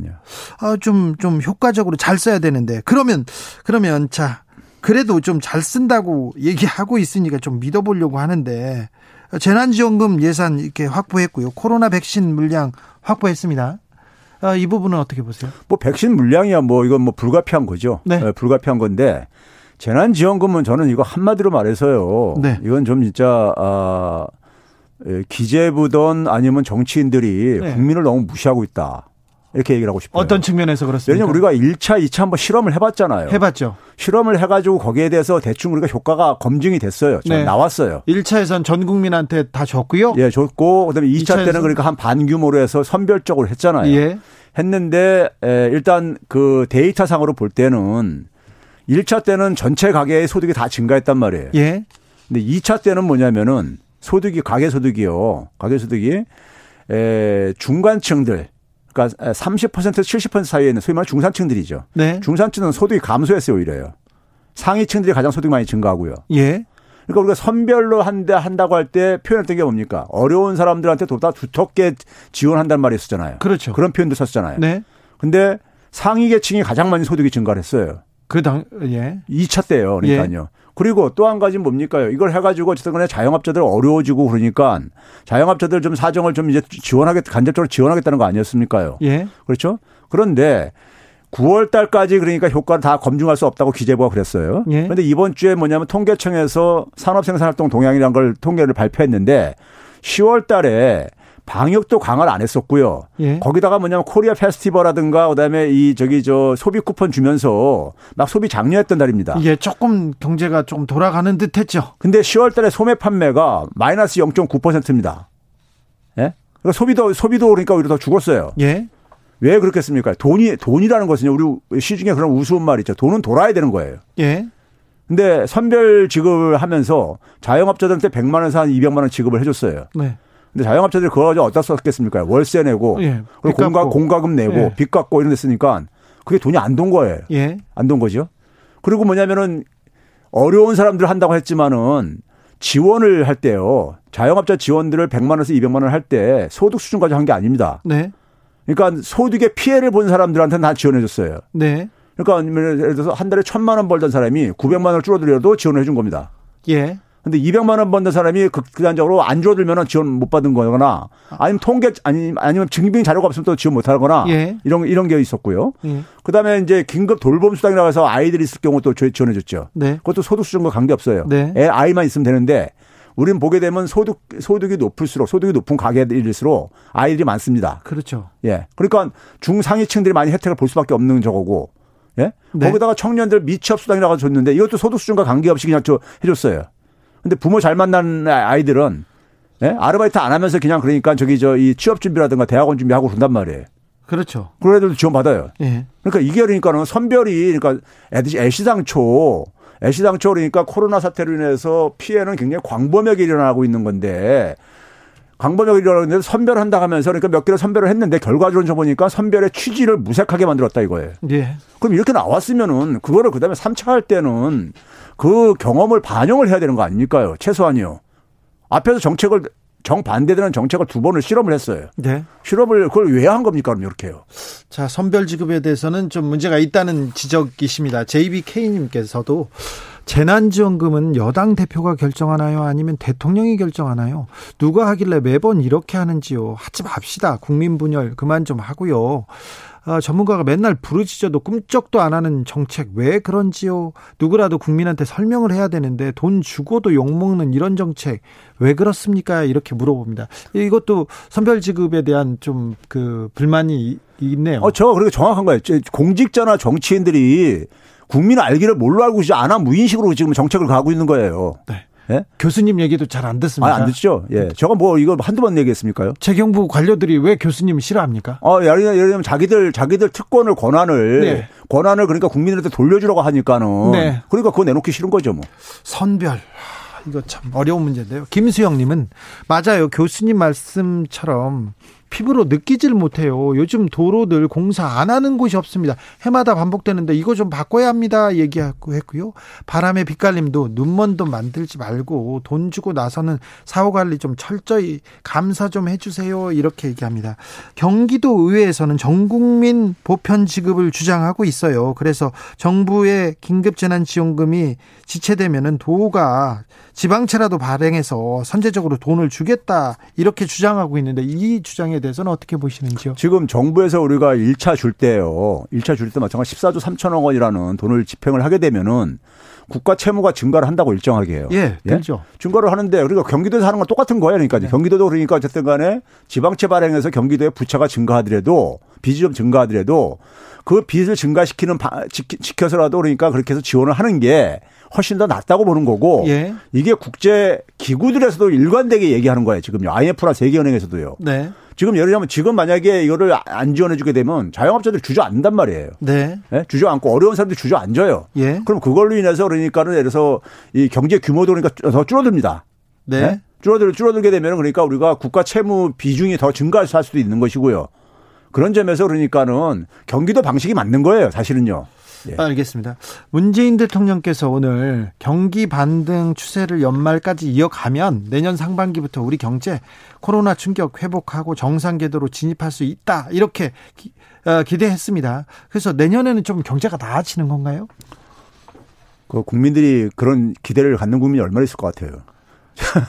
S1: 아, 좀, 좀 효과적으로 잘 써야 되는데. 그러면, 그러면 자, 그래도 좀 잘 쓴다고 얘기하고 있으니까 좀 믿어보려고 하는데 재난지원금 예산 이렇게 확보했고요. 코로나 백신 물량 확보했습니다. 아, 이 부분은 어떻게 보세요?
S4: 뭐 백신 물량이야 뭐 이건 뭐 불가피한 거죠. 네. 네 불가피한 건데 재난지원금은 저는 이거 한마디로 말해서요. 네. 이건 좀 진짜 아 예, 기재부든 아니면 정치인들이 네. 국민을 너무 무시하고 있다. 이렇게 얘기를 하고 싶어요.
S1: 어떤 측면에서 그렇습니까?
S4: 왜냐면 우리가 1차, 2차 한번 실험을 해봤잖아요.
S1: 해봤죠.
S4: 실험을 해가지고 거기에 대해서 대충 우리가 효과가 검증이 됐어요. 네. 나왔어요.
S1: 1차에선 전 국민한테 다 줬고요.
S4: 예, 줬고 그다음에 2차 2차에서? 때는 그러니까 한 반 규모로 해서 선별적으로 했잖아요. 예. 했는데 에, 일단 그 데이터상으로 볼 때는 1차 때는 전체 가계의 소득이 다 증가했단 말이에요. 예. 근데 2차 때는 뭐냐면은 소득이 가계 소득이요. 가계 소득이 에 중간층들 그러니까 30% 70% 사이에 있는 소위 말하는 중산층들이죠. 네. 중산층은 소득이 감소했어요, 오히려요. 상위층들이 가장 소득이 많이 증가하고요. 예. 그러니까 우리가 선별로 한다 한다고 할 때 표현했던 게 뭡니까? 어려운 사람들한테 보다 두텁게 지원한다는 말이 있었잖아요.
S1: 그렇죠.
S4: 그런 표현도 썼잖아요. 네. 근데 상위 계층이 가장 많이 소득이 증가를 했어요.
S1: 그 당, 예.
S4: 2차 때요. 그러니까요. 예. 그리고 또 한 가지는 뭡니까요? 이걸 해가지고 어쨌든 간에 자영업자들 어려워지고 그러니까 자영업자들 좀 사정을 좀 이제 지원하겠, 간접적으로 지원하겠다는 거 아니었습니까요? 예. 그렇죠? 그런데 9월 달까지 그러니까 효과를 다 검증할 수 없다고 기재부가 그랬어요. 예. 그런데 이번 주에 뭐냐면 통계청에서 산업생산활동 동향이라는 걸 통계를 발표했는데 10월 달에 방역도 강화를 안 했었고요. 예. 거기다가 뭐냐면 코리아 페스티벌라든가 그다음에 이 저기 저 소비 쿠폰 주면서 막 소비 장려했던 달입니다.
S1: 이게 조금 경제가 좀 돌아가는 듯했죠.
S4: 근데 10월 달에 소매 판매가 마이너스 0.9%입니다. 예? 그러니까 소비도 소비도 그러니까 오히려 더 죽었어요. 예. 왜 그렇겠습니까? 돈이 돈이라는 것은 우리 시중에 그런 우스운 말이 있죠. 돈은 돌아야 되는 거예요. 예. 근데 선별 지급을 하면서 자영업자들한테 100만 원에서 한 200만 원 지급을 해줬어요. 네. 근데 자영업자들이 그거 가지고 어디다 썼겠습니까? 월세 내고, 예, 그리고 공가, 공과금 내고, 예. 빚 갚고 이런 데 쓰니까 그게 돈이 안 돈 거예요. 예. 안돈 거죠. 그리고 뭐냐면은 어려운 사람들 한다고 했지만은 지원을 할 때요. 자영업자 지원들을 100만 원에서 200만 원 할 때 소득 수준까지 한 게 아닙니다. 네. 그러니까 소득의 피해를 본 사람들한테는 다 지원해 줬어요. 네. 그러니까 예를 들어서 한 달에 천만 원 벌던 사람이 900만 원을 줄어들여도 지원을 해준 겁니다. 예. 근데 200만 원 버는 사람이 극단적으로 안 줄어들면 지원 못 받은 거거나 아니면 통계 아니 아니면 증빙 자료가 없으면 또 지원 못 하거나 예. 이런 이런 게 있었고요. 예. 그다음에 이제 긴급 돌봄 수당이 나와서 아이들이 있을 경우 또 지원해 줬죠. 네. 그것도 소득 수준과 관계 없어요. 네. 애 아이만 있으면 되는데 우리는 보게 되면 소득 소득이 높을수록 소득이 높은 가게일수록 아이들이 많습니다.
S1: 그렇죠.
S4: 예. 그러니까 중상위층들이 많이 혜택을 볼 수밖에 없는 저거고. 예? 네. 거기다가 청년들 미취업 수당이라고 줬는데 이것도 소득 수준과 관계없이 그냥 저 해줬어요. 근데 부모 잘 만난 아이들은 예? 아르바이트 안 하면서 그냥 그러니까 저기 저 이 취업 준비라든가 대학원 준비하고 그런단 말이에요.
S1: 그렇죠.
S4: 그런 애들도 지원 받아요. 예. 그러니까 이게 그러니까는 선별이 그러니까 애들이 애시당초 애시당초 그러니까 코로나 사태로 인해서 피해는 굉장히 광범위하게 일어나고 있는 건데 광범위하게 일어나는데 선별한다 하면서 그러니까 몇 개를 선별을 했는데 결과적으로 저 보니까 선별의 취지를 무색하게 만들었다 이거예요. 예. 그럼 이렇게 나왔으면은 그거를 그다음에 3차 할 때는 그 경험을 반영을 해야 되는 거 아닙니까요? 최소한이요. 앞에서 정책을 정반대되는 정책을 두 번을 실험을 했어요. 네. 실험을 그걸 왜 한 겁니까? 그럼 이렇게요.
S1: 자, 선별 지급에 대해서는 좀 문제가 있다는 지적이십니다. JBK님께서도 재난지원금은 여당 대표가 결정하나요? 아니면 대통령이 결정하나요? 누가 하길래 매번 이렇게 하는지요? 하지 맙시다. 국민 분열 그만 좀 하고요. 아, 전문가가 맨날 부르짖어도 꿈쩍도 안 하는 정책 왜 그런지요? 누구라도 국민한테 설명을 해야 되는데 돈 주고도 욕먹는 이런 정책 왜 그렇습니까? 이렇게 물어봅니다. 이것도 선별지급에 대한 좀 그 불만이 있네요.
S4: 어, 저 그렇게 정확한 거예요. 공직자나 정치인들이 국민 알기를 뭘로 알고 있지 않아 무인식으로 지금 정책을 가고 있는 거예요. 네.
S1: 예? 교수님 얘기도 잘 안 듣습니다.
S4: 아, 안 듣죠. 예. 제가 뭐 이걸 한두 번 얘기했습니까요?
S1: 재경부 관료들이 왜 교수님 싫어합니까?
S4: 어, 예를 들면 자기들 자기들 특권을 권한을 네. 권한을 그러니까 국민들한테 돌려주라고 하니까는 네. 그러니까 그거 내놓기 싫은 거죠, 뭐.
S1: 선별. 이거 참 어려운 문제인데요. 김수영 님은 맞아요. 교수님 말씀처럼 피부로 느끼질 못해요. 요즘 도로들 공사 안 하는 곳이 없습니다. 해마다 반복되는데 이거 좀 바꿔야 합니다. 얘기하고 했고요. 바람의 빗갈림도 눈먼도 만들지 말고 돈 주고 나서는 사후 관리 좀 철저히 감사 좀 해주세요. 이렇게 얘기합니다. 경기도 의회에서는 전 국민 보편 지급을 주장하고 있어요. 그래서 정부의 긴급 재난 지원금이 지체되면은 도가 지방채라도 발행해서 선제적으로 돈을 주겠다 이렇게 주장하고 있는데 이 주장에 대해서는 어떻게 보시는지요?
S4: 지금 정부에서 우리가 1차 줄 때요. 1차 줄 때 마찬가지 14조 3천억 원이라는 돈을 집행을 하게 되면은 국가 채무가 증가를 한다고 일정하게 해요.
S1: 예, 그렇죠.
S4: 예? 증가를 하는데 그리고 경기도에서 하는 건 똑같은 거예요. 그러니까 네. 경기도도 그러니까 어쨌든 간에 지방채 발행해서 경기도의 부채가 증가하더라도 빚이 좀 증가하더라도 그 빚을 증가시키는 바, 지켜 서라도 그러니까 그렇게 해서 지원을 하는 게 훨씬 더 낫다고 보는 거고 예. 이게 국제 기구들에서도 일관되게 얘기하는 거예요. 지금요. IMF나 세계은행에서도요. 네. 지금 예를 들면 지금 만약에 이거를 안 지원해주게 되면 자영업자들 주저앉는단 말이에요. 네. 네? 주저앉고 어려운 사람들이 주저앉아요. 예. 그럼 그걸로 인해서 그러니까는 예를 들어서 이 경제 규모도 그러니까 더 줄어듭니다. 네. 네? 줄어들 줄어들게 되면 그러니까 우리가 국가 채무 비중이 더 증가할 수도 있는 것이고요. 그런 점에서 그러니까는 경기도 방식이 맞는 거예요. 사실은요.
S1: 예. 알겠습니다. 문재인 대통령께서 오늘 경기 반등 추세를 연말까지 이어가면 내년 상반기부터 우리 경제 코로나 충격 회복하고 정상 궤도로 진입할 수 있다. 이렇게 기, 어, 기대했습니다. 그래서 내년에는 좀 경제가 나아지는 건가요?
S4: 그 국민들이 그런 기대를 갖는 국민이 얼마나 있을 것 같아요.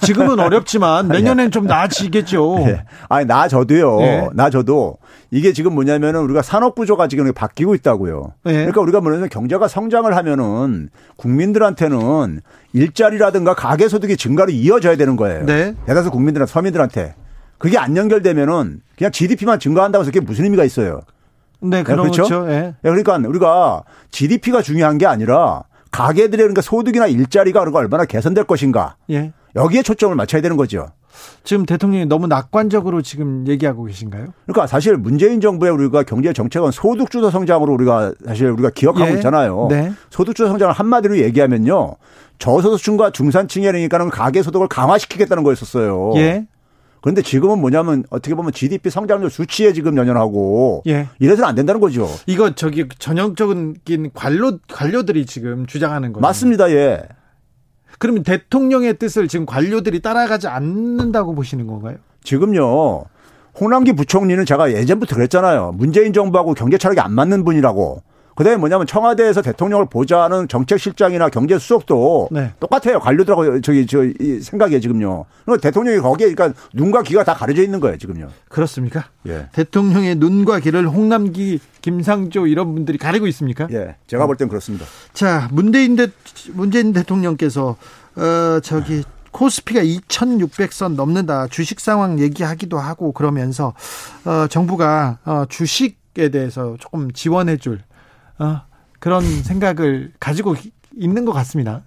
S1: 지금은 어렵지만 내년엔 좀 나아지겠죠. 네.
S4: 아니 나저도요. 네. 나저도 이게 지금 뭐냐면은 우리가 산업 구조가 지금 바뀌고 있다고요. 네. 그러니까 우리가 뭐냐면 경제가 성장을 하면은 국민들한테는 일자리라든가 가계 소득이 증가로 이어져야 되는 거예요. 네. 대다수 국민들한테 서민들한테 그게 안 연결되면은 그냥 GDP만 증가한다고 해서 그게 무슨 의미가 있어요.
S1: 네, 그렇죠. 그렇죠? 네.
S4: 그러니까 우리가 GDP가 중요한 게 아니라 가계들의 그러니까 소득이나 일자리가 얼마나 개선될 것인가. 예. 여기에 초점을 맞춰야 되는 거죠.
S1: 지금 대통령이 너무 낙관적으로 지금 얘기하고 계신가요?
S4: 그러니까 사실 문재인 정부의 우리가 경제 정책은 소득주도 성장으로 우리가 사실 우리가 기억하고 예. 있잖아요. 네. 소득주도 성장을 한마디로 얘기하면요. 저소득층과 중산층이니까는 가계 소득을 강화시키겠다는 거였었어요. 예. 그런데 지금은 뭐냐면 어떻게 보면 GDP 성장률 수치에 지금 연연하고 예. 이래서는 안 된다는 거죠.
S1: 이거 저기 전형적인 관료 관료들이 지금 주장하는 거죠.
S4: 맞습니다. 예.
S1: 그러면 대통령의 뜻을 지금 관료들이 따라가지 않는다고 보시는 건가요?
S4: 지금요. 홍남기 부총리는 제가 예전부터 그랬잖아요. 문재인 정부하고 경제 철학이 안 맞는 분이라고. 그다음에 뭐냐면 청와대에서 대통령을 보좌하는 정책실장이나 경제수석도 네. 똑같아요. 관료들하고 저기 저 생각이에요 지금요. 그러니까 대통령이 거기에 그러니까 눈과 귀가 다 가려져 있는 거예요 지금요.
S1: 그렇습니까? 예. 대통령의 눈과 귀를 홍남기, 김상조 이런 분들이 가리고 있습니까?
S4: 예, 제가 볼 땐 그렇습니다.
S1: 자, 문재인 대 문재인 대통령께서 어 저기 코스피가 2,600선 넘는다. 주식 상황 얘기하기도 하고 그러면서 어 정부가 어 주식 에 대해서 조금 지원해 줄 어, 그런 생각을 가지고 있는 것 같습니다.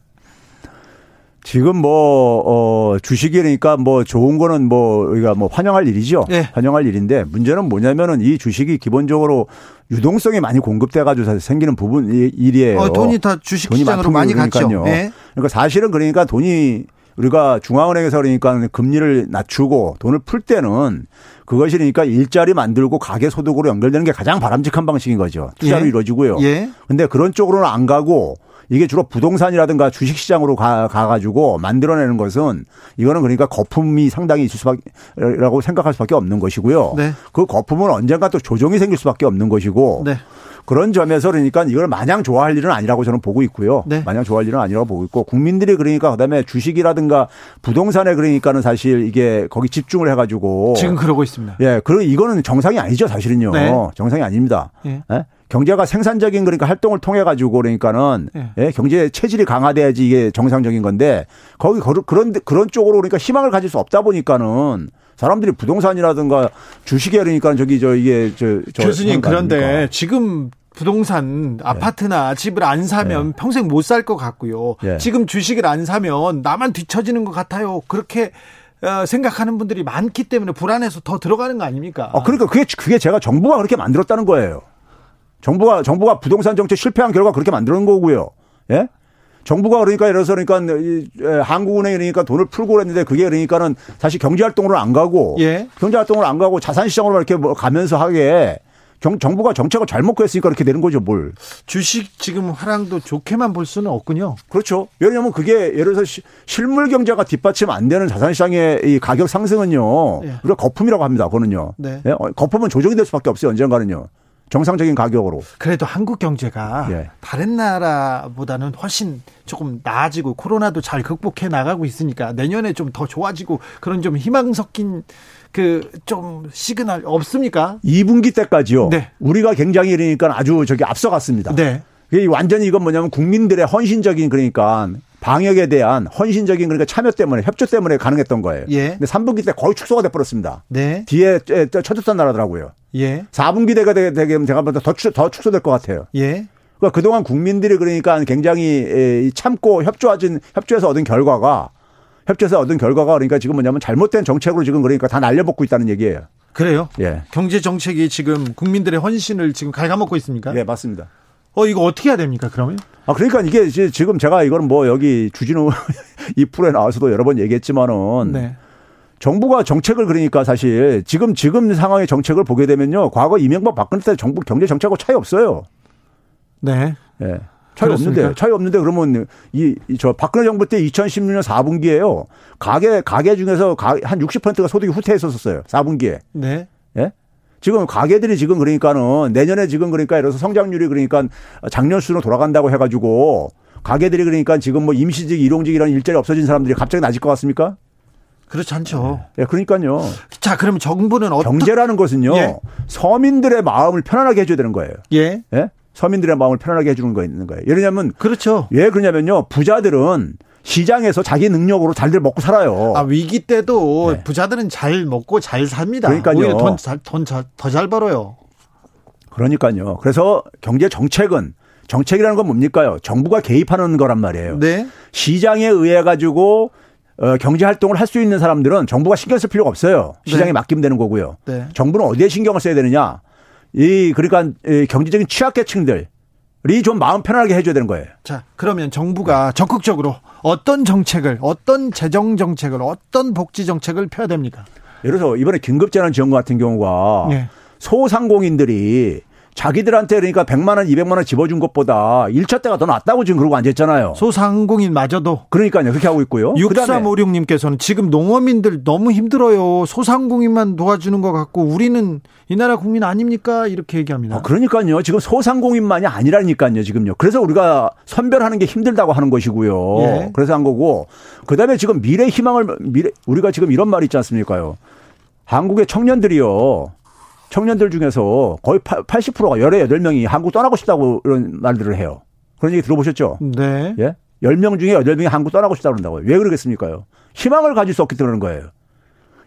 S4: 지금 뭐, 어, 주식이니까 뭐 좋은 거는 뭐, 우리가 뭐 환영할 일이죠. 네. 환영할 일인데 문제는 뭐냐면은 이 주식이 기본적으로 유동성이 많이 공급돼가지고 생기는 부분, 일이에요.
S1: 어, 돈이 다 주식 시장으로 많이 갔죠.
S4: 네. 그러니까 사실은 그러니까 돈이 우리가 중앙은행에서 그러니까 금리를 낮추고 돈을 풀 때는 그것이 그러니까 일자리 만들고 가계 소득으로 연결되는 게 가장 바람직한 방식인 거죠. 투자로 예. 이루어지고요. 예. 근데 그런 쪽으로는 안 가고 이게 주로 부동산이라든가 주식 시장으로 가, 가가지고 만들어내는 것은 이거는 그러니까 거품이 상당히 있을 수밖에라고 생각할 수밖에 없는 것이고요. 네. 그 거품은 언젠가 또 조정이 생길 수밖에 없는 것이고 네. 그런 점에서 그러니까 이걸 마냥 좋아할 일은 아니라고 저는 보고 있고요. 네. 마냥 좋아할 일은 아니라고 보고 있고 국민들이 그러니까 그다음에 주식이라든가 부동산에 그러니까는 사실 이게 거기 집중을 해가지고
S1: 지금 그러고 있습니다.
S4: 예, 그리고 이거는 정상이 아니죠 사실은요. 네. 정상이 아닙니다. 예. 예? 경제가 생산적인 그러니까 활동을 통해 가지고 그러니까는 예. 예, 경제 체질이 강화돼야지 이게 정상적인 건데 거기 그런 그런 쪽으로 그러니까 희망을 가질 수 없다 보니까는 사람들이 부동산이라든가 주식에 그러니까 저기 저 이게 저, 저
S1: 교수님 그런데 지금 부동산 네. 아파트나 집을 안 사면 네. 평생 못 살 것 같고요. 네. 지금 주식을 안 사면 나만 뒤처지는 것 같아요. 그렇게 어, 생각하는 분들이 많기 때문에 불안해서 더 들어가는 거 아닙니까?
S4: 어, 그러니까 그게 그게 제가 정부가 그렇게 만들었다는 거예요. 정부가 정부가 부동산 정책 실패한 결과 그렇게 만드는 거고요. 예? 정부가 그러니까 예를 들어서 그러니까 한국은행이 그러니까 돈을 풀고 그랬는데 그게 그러니까는 다시 경제 활동으로 안 가고 예. 경제 활동으로 안 가고 자산 시장으로 이렇게 뭐 가면서 하게 정, 정부가 정책을 잘못 구했으니까 그렇게 되는 거죠, 뭘.
S1: 주식 지금 화랑도 좋게만 볼 수는 없군요.
S4: 그렇죠. 왜냐하면 그게 예를 들어서 시, 실물 경제가 뒷받침 안 되는 자산시장의 이 가격 상승은요. 네. 우리가 거품이라고 합니다, 그거는요. 네. 네? 거품은 조정이 될 수밖에 없어요, 언젠가는요. 정상적인 가격으로.
S1: 그래도 한국 경제가 예. 다른 나라보다는 훨씬 조금 나아지고 코로나도 잘 극복해 나가고 있으니까 내년에 좀 더 좋아지고 그런 좀 희망 섞인 그 좀 시그널 없습니까?
S4: 2분기 때까지요. 네. 우리가 굉장히 그러니까 아주 저기 앞서갔습니다. 네. 완전히 이건 뭐냐면 국민들의 헌신적인 그러니까 방역에 대한 헌신적인 그러니까 참여 때문에 협조 때문에 가능했던 거예요. 예. 근데 3분기 때 거의 축소가 돼 버렸습니다. 네. 뒤에 쳐졌단 나라더라고요. 예. 4분기 때가 되게 제가 볼때 더, 더 축소될 것 같아요. 예. 그러니까 그동안 국민들이 그러니까 굉장히 참고 협조하진 협조해서 얻은 결과가 협조해서 얻은 결과가 그러니까 지금 뭐냐면 잘못된 정책으로 지금 그러니까 다 날려먹고 있다는 얘기예요.
S1: 그래요? 예. 경제 정책이 지금 국민들의 헌신을 지금 갉아먹고 있습니까?
S4: 예, 맞습니다.
S1: 어, 이거 어떻게 해야 됩니까, 그러면?
S4: 아, 그러니까 이게 지금 제가 이거는 뭐 여기 주진우 이 프로에 나와서도 여러 번 얘기했지만은. 네. 정부가 정책을 그러니까 사실 지금 지금 상황의 정책을 보게 되면요. 과거 이명박 박근혜 때 정부 경제 정책하고 차이 없어요.
S1: 네.
S4: 예. 차이 그렇습니까? 없는데 차이 없는데 그러면 이 저 박근혜 정부 때 2016년 4분기에요. 가계 가계 중에서 한 60%가 소득이 후퇴했었어요. 4분기에. 네. 예? 지금 가계들이 지금 그러니까는 내년에 지금 그러니까 이래서 성장률이 그러니까 작년 수준으로 돌아간다고 해가지고 가계들이 그러니까 지금 뭐 임시직, 일용직 이런 일자리 없어진 사람들이 갑자기 낮을 것 같습니까?
S1: 그렇지 않죠.
S4: 예, 그러니까요.
S1: 자, 그럼 정부는 어떤
S4: 경제라는 것은요. 예. 서민들의 마음을 편안하게 해줘야 되는 거예요. 예. 예? 서민들의 마음을 편안하게 해주는 거 있는 거예요. 예를 들면
S1: 그렇죠.
S4: 왜 그러냐면요. 부자들은 시장에서 자기 능력으로 잘들 먹고 살아요.
S1: 아, 위기 때도 네. 부자들은 잘 먹고 잘 삽니다.
S4: 그러니까요.
S1: 돈더 잘 벌어요.
S4: 그러니까요. 그래서 경제 정책은 정책이라는 건 뭡니까요? 정부가 개입하는 거란 말이에요. 네. 시장에 의해 가지고 어, 경제 활동을 할 수 있는 사람들은 정부가 신경 쓸 필요가 없어요. 시장에 네. 맡기면 되는 거고요. 네. 정부는 어디에 신경을 써야 되느냐? 이 그러니까 이 경제적인 취약계층들 이 좀 마음 편하게 해줘야 되는 거예요.
S1: 자, 그러면 정부가 적극적으로 어떤 정책을, 어떤 재정 정책을, 어떤 복지 정책을 펴야 됩니까?
S4: 예를 들어서 이번에 긴급재난지원금 같은 경우가 네. 소상공인들이 자기들한테 그러니까 100만 원, 200만 원 집어준 것보다 1차 때가 더 낫다고 지금 그러고 앉았잖아요.
S1: 소상공인마저도.
S4: 그러니까요. 그렇게 하고 있고요.
S1: 6356님께서는 지금 농어민들 너무 힘들어요. 소상공인만 도와주는 것 같고 우리는 이 나라 국민 아닙니까? 이렇게 얘기합니다.
S4: 아, 그러니까요. 지금 소상공인만이 아니라니까요. 지금요. 그래서 우리가 선별하는 게 힘들다고 하는 것이고요. 예. 그래서 한 거고. 그다음에 지금 미래 희망을 미래 우리가 지금 이런 말 있지 않습니까요? 한국의 청년들이요. 청년들 중에서 거의 80%가 18명이 한국 떠나고 싶다고 이런 말들을 해요. 그런 얘기 들어보셨죠?
S1: 네.
S4: 예? 10명 중에 8명이 한국 떠나고 싶다고 그런다고요. 왜 그러겠습니까요? 희망을 가질 수 없기 때문에 그런 거예요.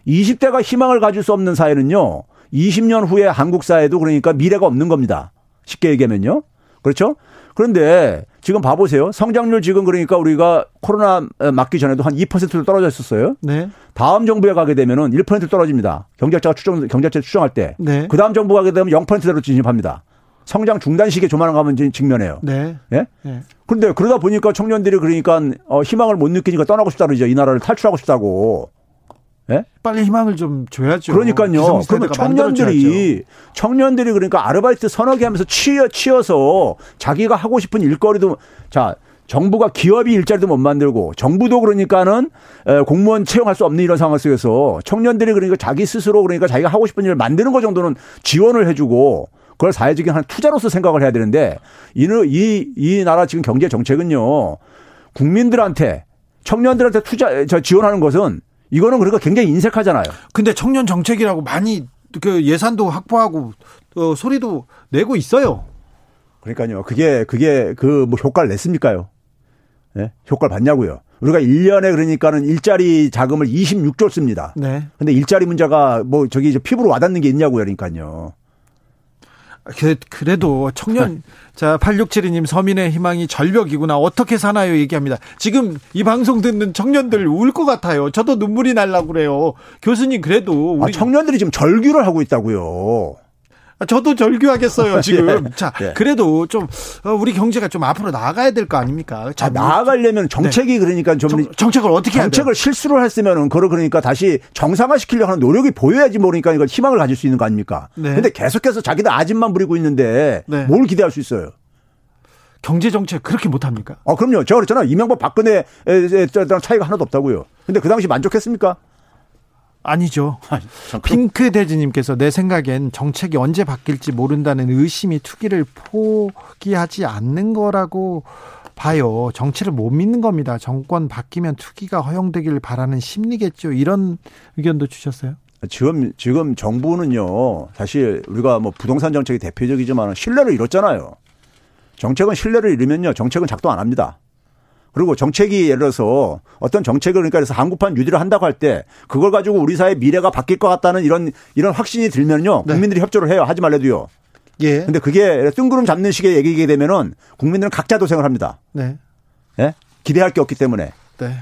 S4: 20대가 희망을 가질 수 없는 사회는요. 20년 후에 한국 사회도 그러니까 미래가 없는 겁니다. 쉽게 얘기하면요. 그렇죠? 그런데 지금 봐보세요. 성장률 지금 그러니까 우리가 코로나 맞기 전에도 한 2%로 떨어져 있었어요. 네. 다음 정부에 가게 되면은 1% 떨어집니다. 경제학자가 추정, 경제학자 추정할 때. 네. 그 다음 정부 가게 되면 0%대로 진입합니다. 성장 중단 시기에 조만간 가면 직면해요. 네. 예? 네. 그런데 그러다 보니까 청년들이 그러니까 어, 희망을 못 느끼니까 떠나고 싶다 그러죠. 이 나라를 탈출하고 싶다고.
S1: 예? 빨리 희망을 좀 줘야죠.
S4: 그러니까요. 그러면 청년들이 청년들이 그러니까 아르바이트 서너 개 하면서 치여 치여서 자기가 하고 싶은 일거리도 자 정부가 기업이 일자리도 못 만들고 정부도 그러니까는 공무원 채용할 수 없는 이런 상황 속에서 청년들이 그러니까 자기 스스로 그러니까 자기가 하고 싶은 일을 만드는 것 정도는 지원을 해주고 그걸 사회적인 한 투자로서 생각을 해야 되는데 이, 이 나라 지금 경제 정책은요 국민들한테 청년들한테 투자 저 지원하는 것은 이거는 그러니까 굉장히 인색하잖아요.
S1: 근데 청년 정책이라고 많이 그 예산도 확보하고 어, 소리도 내고 있어요.
S4: 그러니까요. 그게 그게 그 뭐 효과를 냈습니까요? 예? 네? 효과를 봤냐고요. 우리가 1년에 그러니까는 일자리 자금을 26조 씁니다. 네. 근데 일자리 문제가 뭐 저기 이제 피부로 와닿는 게 있냐고요. 그러니까요.
S1: 그래도 청년 자 8672님 서민의 희망이 절벽이구나 어떻게 사나요 얘기합니다. 지금 이 방송 듣는 청년들 울 것 같아요. 저도 눈물이 날라 그래요. 교수님 그래도
S4: 우리 아, 청년들이 지금 절규를 하고 있다고요.
S1: 아, 저도 절규하겠어요 지금. 예. 자, 예. 그래도 좀 어, 우리 경제가 좀 앞으로 나가야 될 거 아닙니까?
S4: 자, 아, 나아가려면 정책이 네. 그러니까 좀
S1: 정, 책을 어떻게
S4: 정책을 실수를 했으면은 그걸 그러니까 다시 정상화 시키려고 하는 노력이 보여야지 모르니까 이걸 희망을 가질 수 있는 거 아닙니까? 네. 근데 계속해서 자기들 아집만 부리고 있는데 네. 뭘 기대할 수 있어요?
S1: 경제 정책 그렇게 못 합니까?
S4: 아, 그럼요. 제가 그랬잖아. 이명박 박근혜 차이가 하나도 없다고요. 근데 그 당시 만족했습니까?
S1: 아니죠. 핑크 대지님께서 내 생각엔 정책이 언제 바뀔지 모른다는 의심이 투기를 포기하지 않는 거라고 봐요. 정치를 못 믿는 겁니다. 정권 바뀌면 투기가 허용되기를 바라는 심리겠죠. 이런 의견도 주셨어요.
S4: 지금 지금 정부는요. 사실 우리가 뭐 부동산 정책이 대표적이지만 신뢰를 잃었잖아요. 정책은 신뢰를 잃으면요. 정책은 작동 안 합니다. 그리고 정책이 예를 들어서 어떤 정책을 그러니까 그래서 한국판 유지를 한다고 할 때 그걸 가지고 우리 사회 미래가 바뀔 것 같다는 이런 이런 확신이 들면요. 네. 국민들이 네. 협조를 해요. 하지 말래도요. 예. 근데 그게 뜬구름 잡는 식의 얘기게 되면은 국민들은 각자 도생을 합니다. 네. 예? 기대할 게 없기 때문에. 네.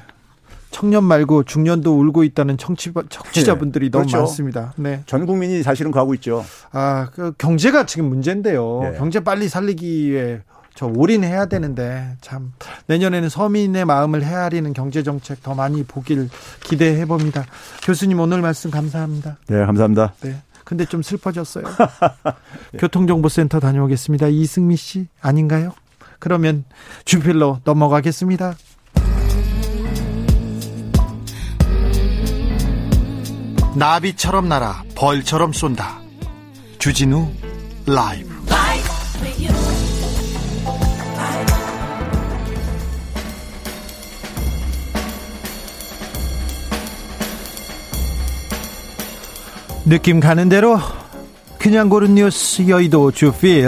S1: 청년 말고 중년도 울고 있다는 청취, 청취자분들이 네. 너무 그렇죠. 많습니다.
S4: 네. 전 국민이 사실은 가고 있죠.
S1: 아, 그 경제가 지금 문제인데요. 네. 경제 빨리 살리기 위해 저 올인해야 되는데 참 내년에는 서민의 마음을 헤아리는 경제 정책 더 많이 보길 기대해 봅니다. 교수님 오늘 말씀 감사합니다.
S4: 네, 감사합니다.
S1: 네. 근데 좀 슬퍼졌어요. 네. 교통정보센터 다녀오겠습니다. 이승미 씨 아닌가요? 그러면 주필로 넘어가겠습니다. 나비처럼 날아 벌처럼 쏜다. 주진우 라이브. 느낌 가는 대로 그냥 고른 뉴스 여의도 주필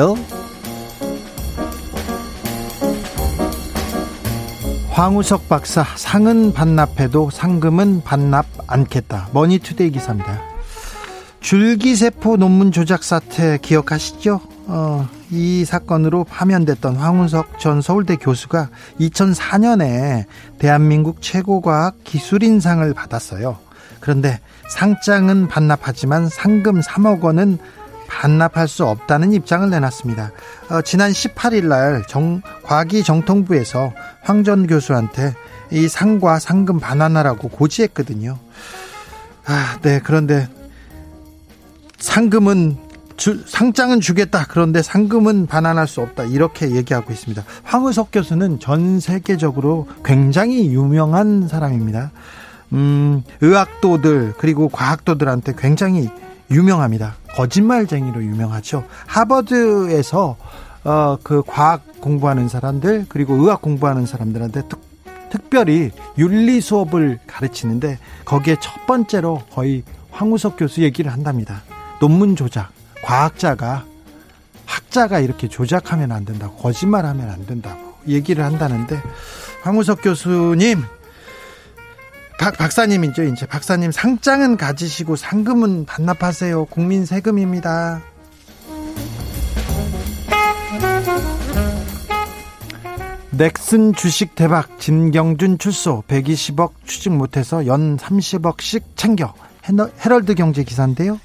S1: 황우석 박사 상은 반납해도 상금은 반납 않겠다. 머니투데이 기사입니다. 줄기세포 논문 조작 사태 기억하시죠? 어, 이 사건으로 파면됐던 황우석 전 서울대 교수가 2004년에 대한민국 최고과학 기술인상을 받았어요. 그런데 상장은 반납하지만 상금 3억 원은 반납할 수 없다는 입장을 내놨습니다. 어, 지난 18일 날 정, 과기 정통부에서 황 전 교수한테 이 상과 상금 반환하라고 고지했거든요. 아, 네. 그런데 상금은 주, 상장은 주겠다. 그런데 상금은 반환할 수 없다. 이렇게 얘기하고 있습니다. 황의석 교수는 전 세계적으로 굉장히 유명한 사람입니다. 음, 의학도들 그리고 과학도들한테 굉장히 유명합니다. 거짓말쟁이로 유명하죠. 하버드에서 어, 그 과학 공부하는 사람들 그리고 의학 공부하는 사람들한테 특, 특별히 윤리 수업을 가르치는데 거기에 첫 번째로 거의 황우석 교수 얘기를 한답니다. 논문 조작, 과학자가 학자가 이렇게 조작하면 안 된다고 거짓말하면 안 된다고 얘기를 한다는데 황우석 교수님 박, 박사님이죠, 이제. 박사님 상장은 가지시고 상금은 반납하세요. 국민 세금입니다. 넥슨 주식 대박 진경준 출소 120억 취직 못해서 연 30억씩 챙겨 헤럴드 경제 기사인데요.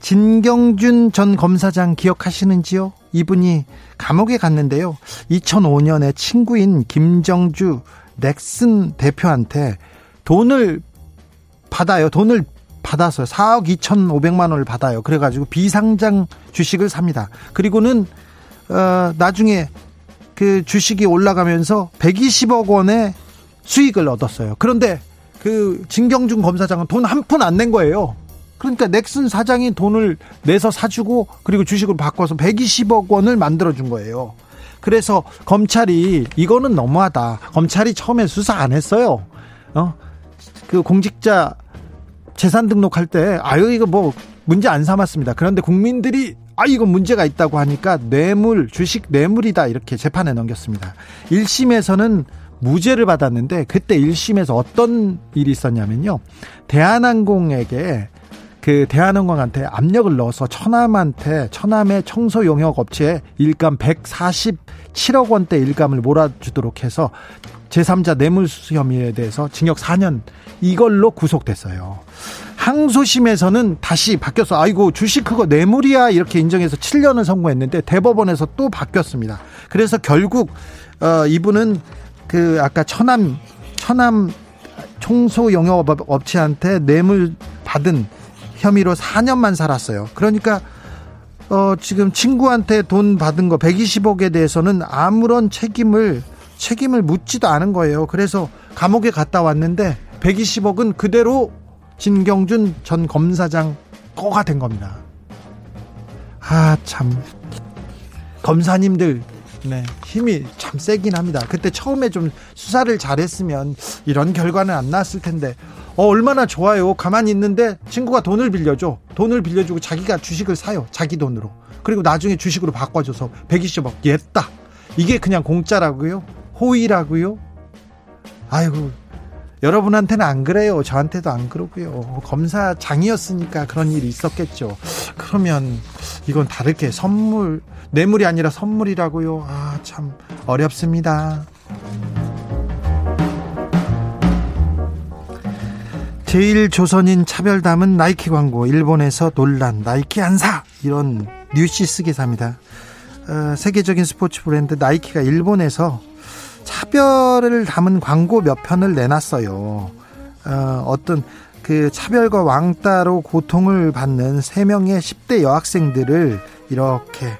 S1: 진경준 전 검사장 기억하시는지요? 이분이 감옥에 갔는데요. 2005년에 친구인 김정주 넥슨 대표한테 돈을 받아요. 돈을 받아서 4억 2,500만 원을 받아요. 그래가지고 비상장 주식을 삽니다. 그리고는 어, 나중에 그 주식이 올라가면서 120억 원의 수익을 얻었어요. 그런데 그 진경준 검사장은 돈 한 푼 안 낸 거예요. 그러니까 넥슨 사장이 돈을 내서 사주고 그리고 주식을 바꿔서 120억 원을 만들어 준 거예요. 그래서 검찰이 이거는 너무하다. 검찰이 처음에 수사 안 했어요. 어? 그 공직자 재산 등록할 때 아유 이거 뭐 문제 안 삼았습니다. 그런데 국민들이 아 이거 문제가 있다고 하니까 뇌물 주식 뇌물이다 이렇게 재판에 넘겼습니다. 1심에서는 무죄를 받았는데 그때 1심에서 어떤 일이 있었냐면요. 대한항공에게 그 대한항공한테 압력을 넣어서 천암한테 천암의 청소 용역 업체에 일감 147억 원대 일감을 몰아주도록 해서 제3자 뇌물수수 혐의에 대해서 징역 4년 이걸로 구속됐어요. 항소심에서는 다시 바뀌어서 아이고 주식 그거 뇌물이야 이렇게 인정해서 7년을 선고했는데 대법원에서 또 바뀌었습니다. 그래서 결국 어 이분은 그 아까 천암 천암 청소 영역 업체한테 뇌물 받은 혐의로 4년만 살았어요. 그러니까 어 지금 친구한테 돈 받은 거 120억에 대해서는 아무런 책임을 책임을 묻지도 않은 거예요. 그래서 감옥에 갔다 왔는데 120억은 그대로 진경준 전 검사장 거가 된 겁니다. 아, 참. 검사님들, 네, 힘이 참 세긴 합니다. 그때 처음에 좀 수사를 잘했으면 이런 결과는 안 나왔을 텐데, 어, 얼마나 좋아요. 가만히 있는데 친구가 돈을 빌려줘. 돈을 빌려주고 자기가 주식을 사요. 자기 돈으로. 그리고 나중에 주식으로 바꿔줘서 120억, 옛다. 이게 그냥 공짜라고요? 호의라고요? 아이고 여러분한테는 안 그래요. 저한테도 안 그러고요. 검사장이었으니까 그런 일이 있었겠죠. 그러면 이건 다르게 선물 뇌물이 아니라 선물이라고요. 아, 참 어렵습니다. 제일 조선인 차별담은 나이키 광고 일본에서 논란 나이키 안사 이런 뉴시스 기사입니다. 어, 세계적인 스포츠 브랜드 나이키가 일본에서 차별을 담은 광고 몇 편을 내놨어요. 어, 어떤 그 차별과 왕따로 고통을 받는 세 명의 10대 여학생들을 이렇게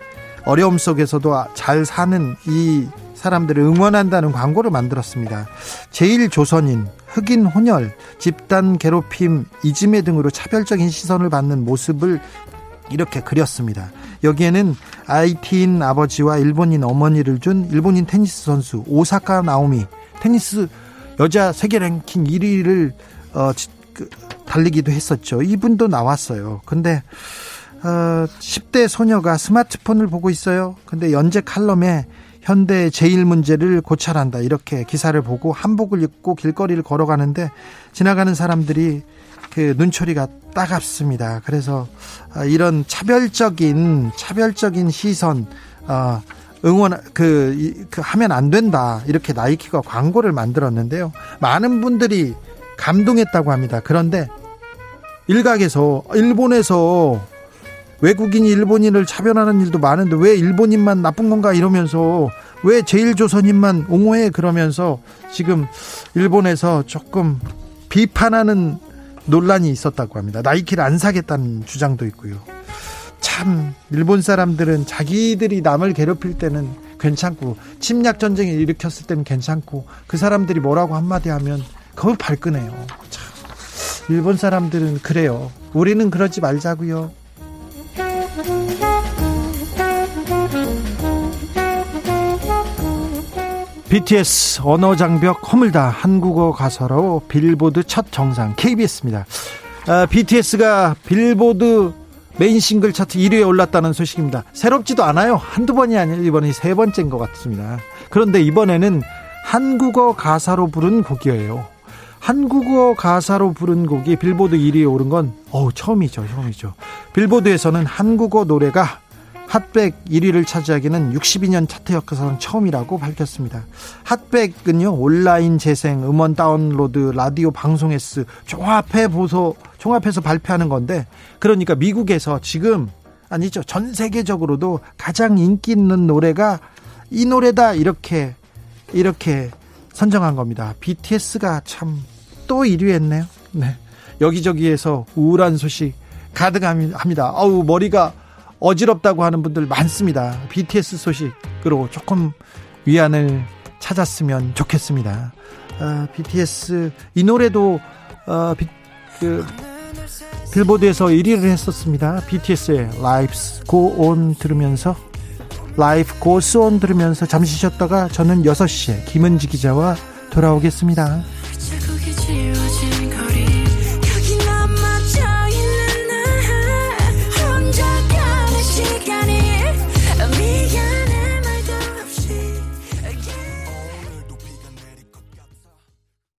S1: 어려움 속에서도 잘 사는 이 사람들을 응원한다는 광고를 만들었습니다. 제일 조선인, 흑인 혼혈, 집단 괴롭힘, 이지매 등으로 차별적인 시선을 받는 모습을 이렇게 그렸습니다. 여기에는 IT인 아버지와 일본인 어머니를 준 일본인 테니스 선수 오사카 나오미 테니스 여자 세계 랭킹 1위를 어, 그, 달리기도 했었죠. 이분도 나왔어요. 근데 어, 10대 소녀가 스마트폰을 보고 있어요. 근데 연재 칼럼에 현대 제일 문제를 고찰한다 이렇게 기사를 보고 한복을 입고 길거리를 걸어가는데 지나가는 사람들이 그 눈초리가 따갑습니다. 그래서 아, 이런 차별적인 차별적인 시선 어, 응원 그, 그 하면 안 된다 이렇게 나이키가 광고를 만들었는데요. 많은 분들이 감동했다고 합니다. 그런데 일각에서 일본에서 외국인이 일본인을 차별하는 일도 많은데 왜 일본인만 나쁜 건가 이러면서 왜 제일조선인만 옹호해 그러면서 지금 일본에서 조금 비판하는 논란이 있었다고 합니다. 나이키를 안 사겠다는 주장도 있고요. 참 일본 사람들은 자기들이 남을 괴롭힐 때는 괜찮고 침략 전쟁을 일으켰을 때는 괜찮고 그 사람들이 뭐라고 한마디 하면 그걸 발끈해요. 참 일본 사람들은 그래요. 우리는 그러지 말자고요. BTS 언어 장벽 허물다 한국어 가사로 빌보드 첫 정상 KBS입니다. 아, BTS가 빌보드 메인 싱글 차트 1위에 올랐다는 소식입니다. 새롭지도 않아요. 한두 번이 아니라 이번이 세 번째인 것 같습니다. 그런데 이번에는 한국어 가사로 부른 곡이에요. 한국어 가사로 부른 곡이 빌보드 1위에 오른 건 어우, 처음이죠. 처음이죠. 빌보드에서는 한국어 노래가 핫백 1위를 차지하기는 62년 차트 역사상 처음이라고 밝혔습니다. 핫백은요 온라인 재생, 음원 다운로드, 라디오 방송 횟수 종합해 보소 종합해서 발표하는 건데 그러니까 미국에서 지금 아니죠 전 세계적으로도 가장 인기 있는 노래가 이 노래다 이렇게 이렇게 선정한 겁니다. BTS가 참 또 1위 했네요. 네. 여기저기에서 우울한 소식 가득합니다. 아우 머리가 어지럽다고 하는 분들 많습니다. BTS 소식으로 조금 위안을 찾았으면 좋겠습니다. 아, BTS 이 노래도 어, 비, 그, 빌보드에서 1위를 했었습니다. BTS의 Life's Go On 들으면서 Life Goes On 들으면서 잠시 쉬었다가 저는 6시에 김은지 기자와 돌아오겠습니다.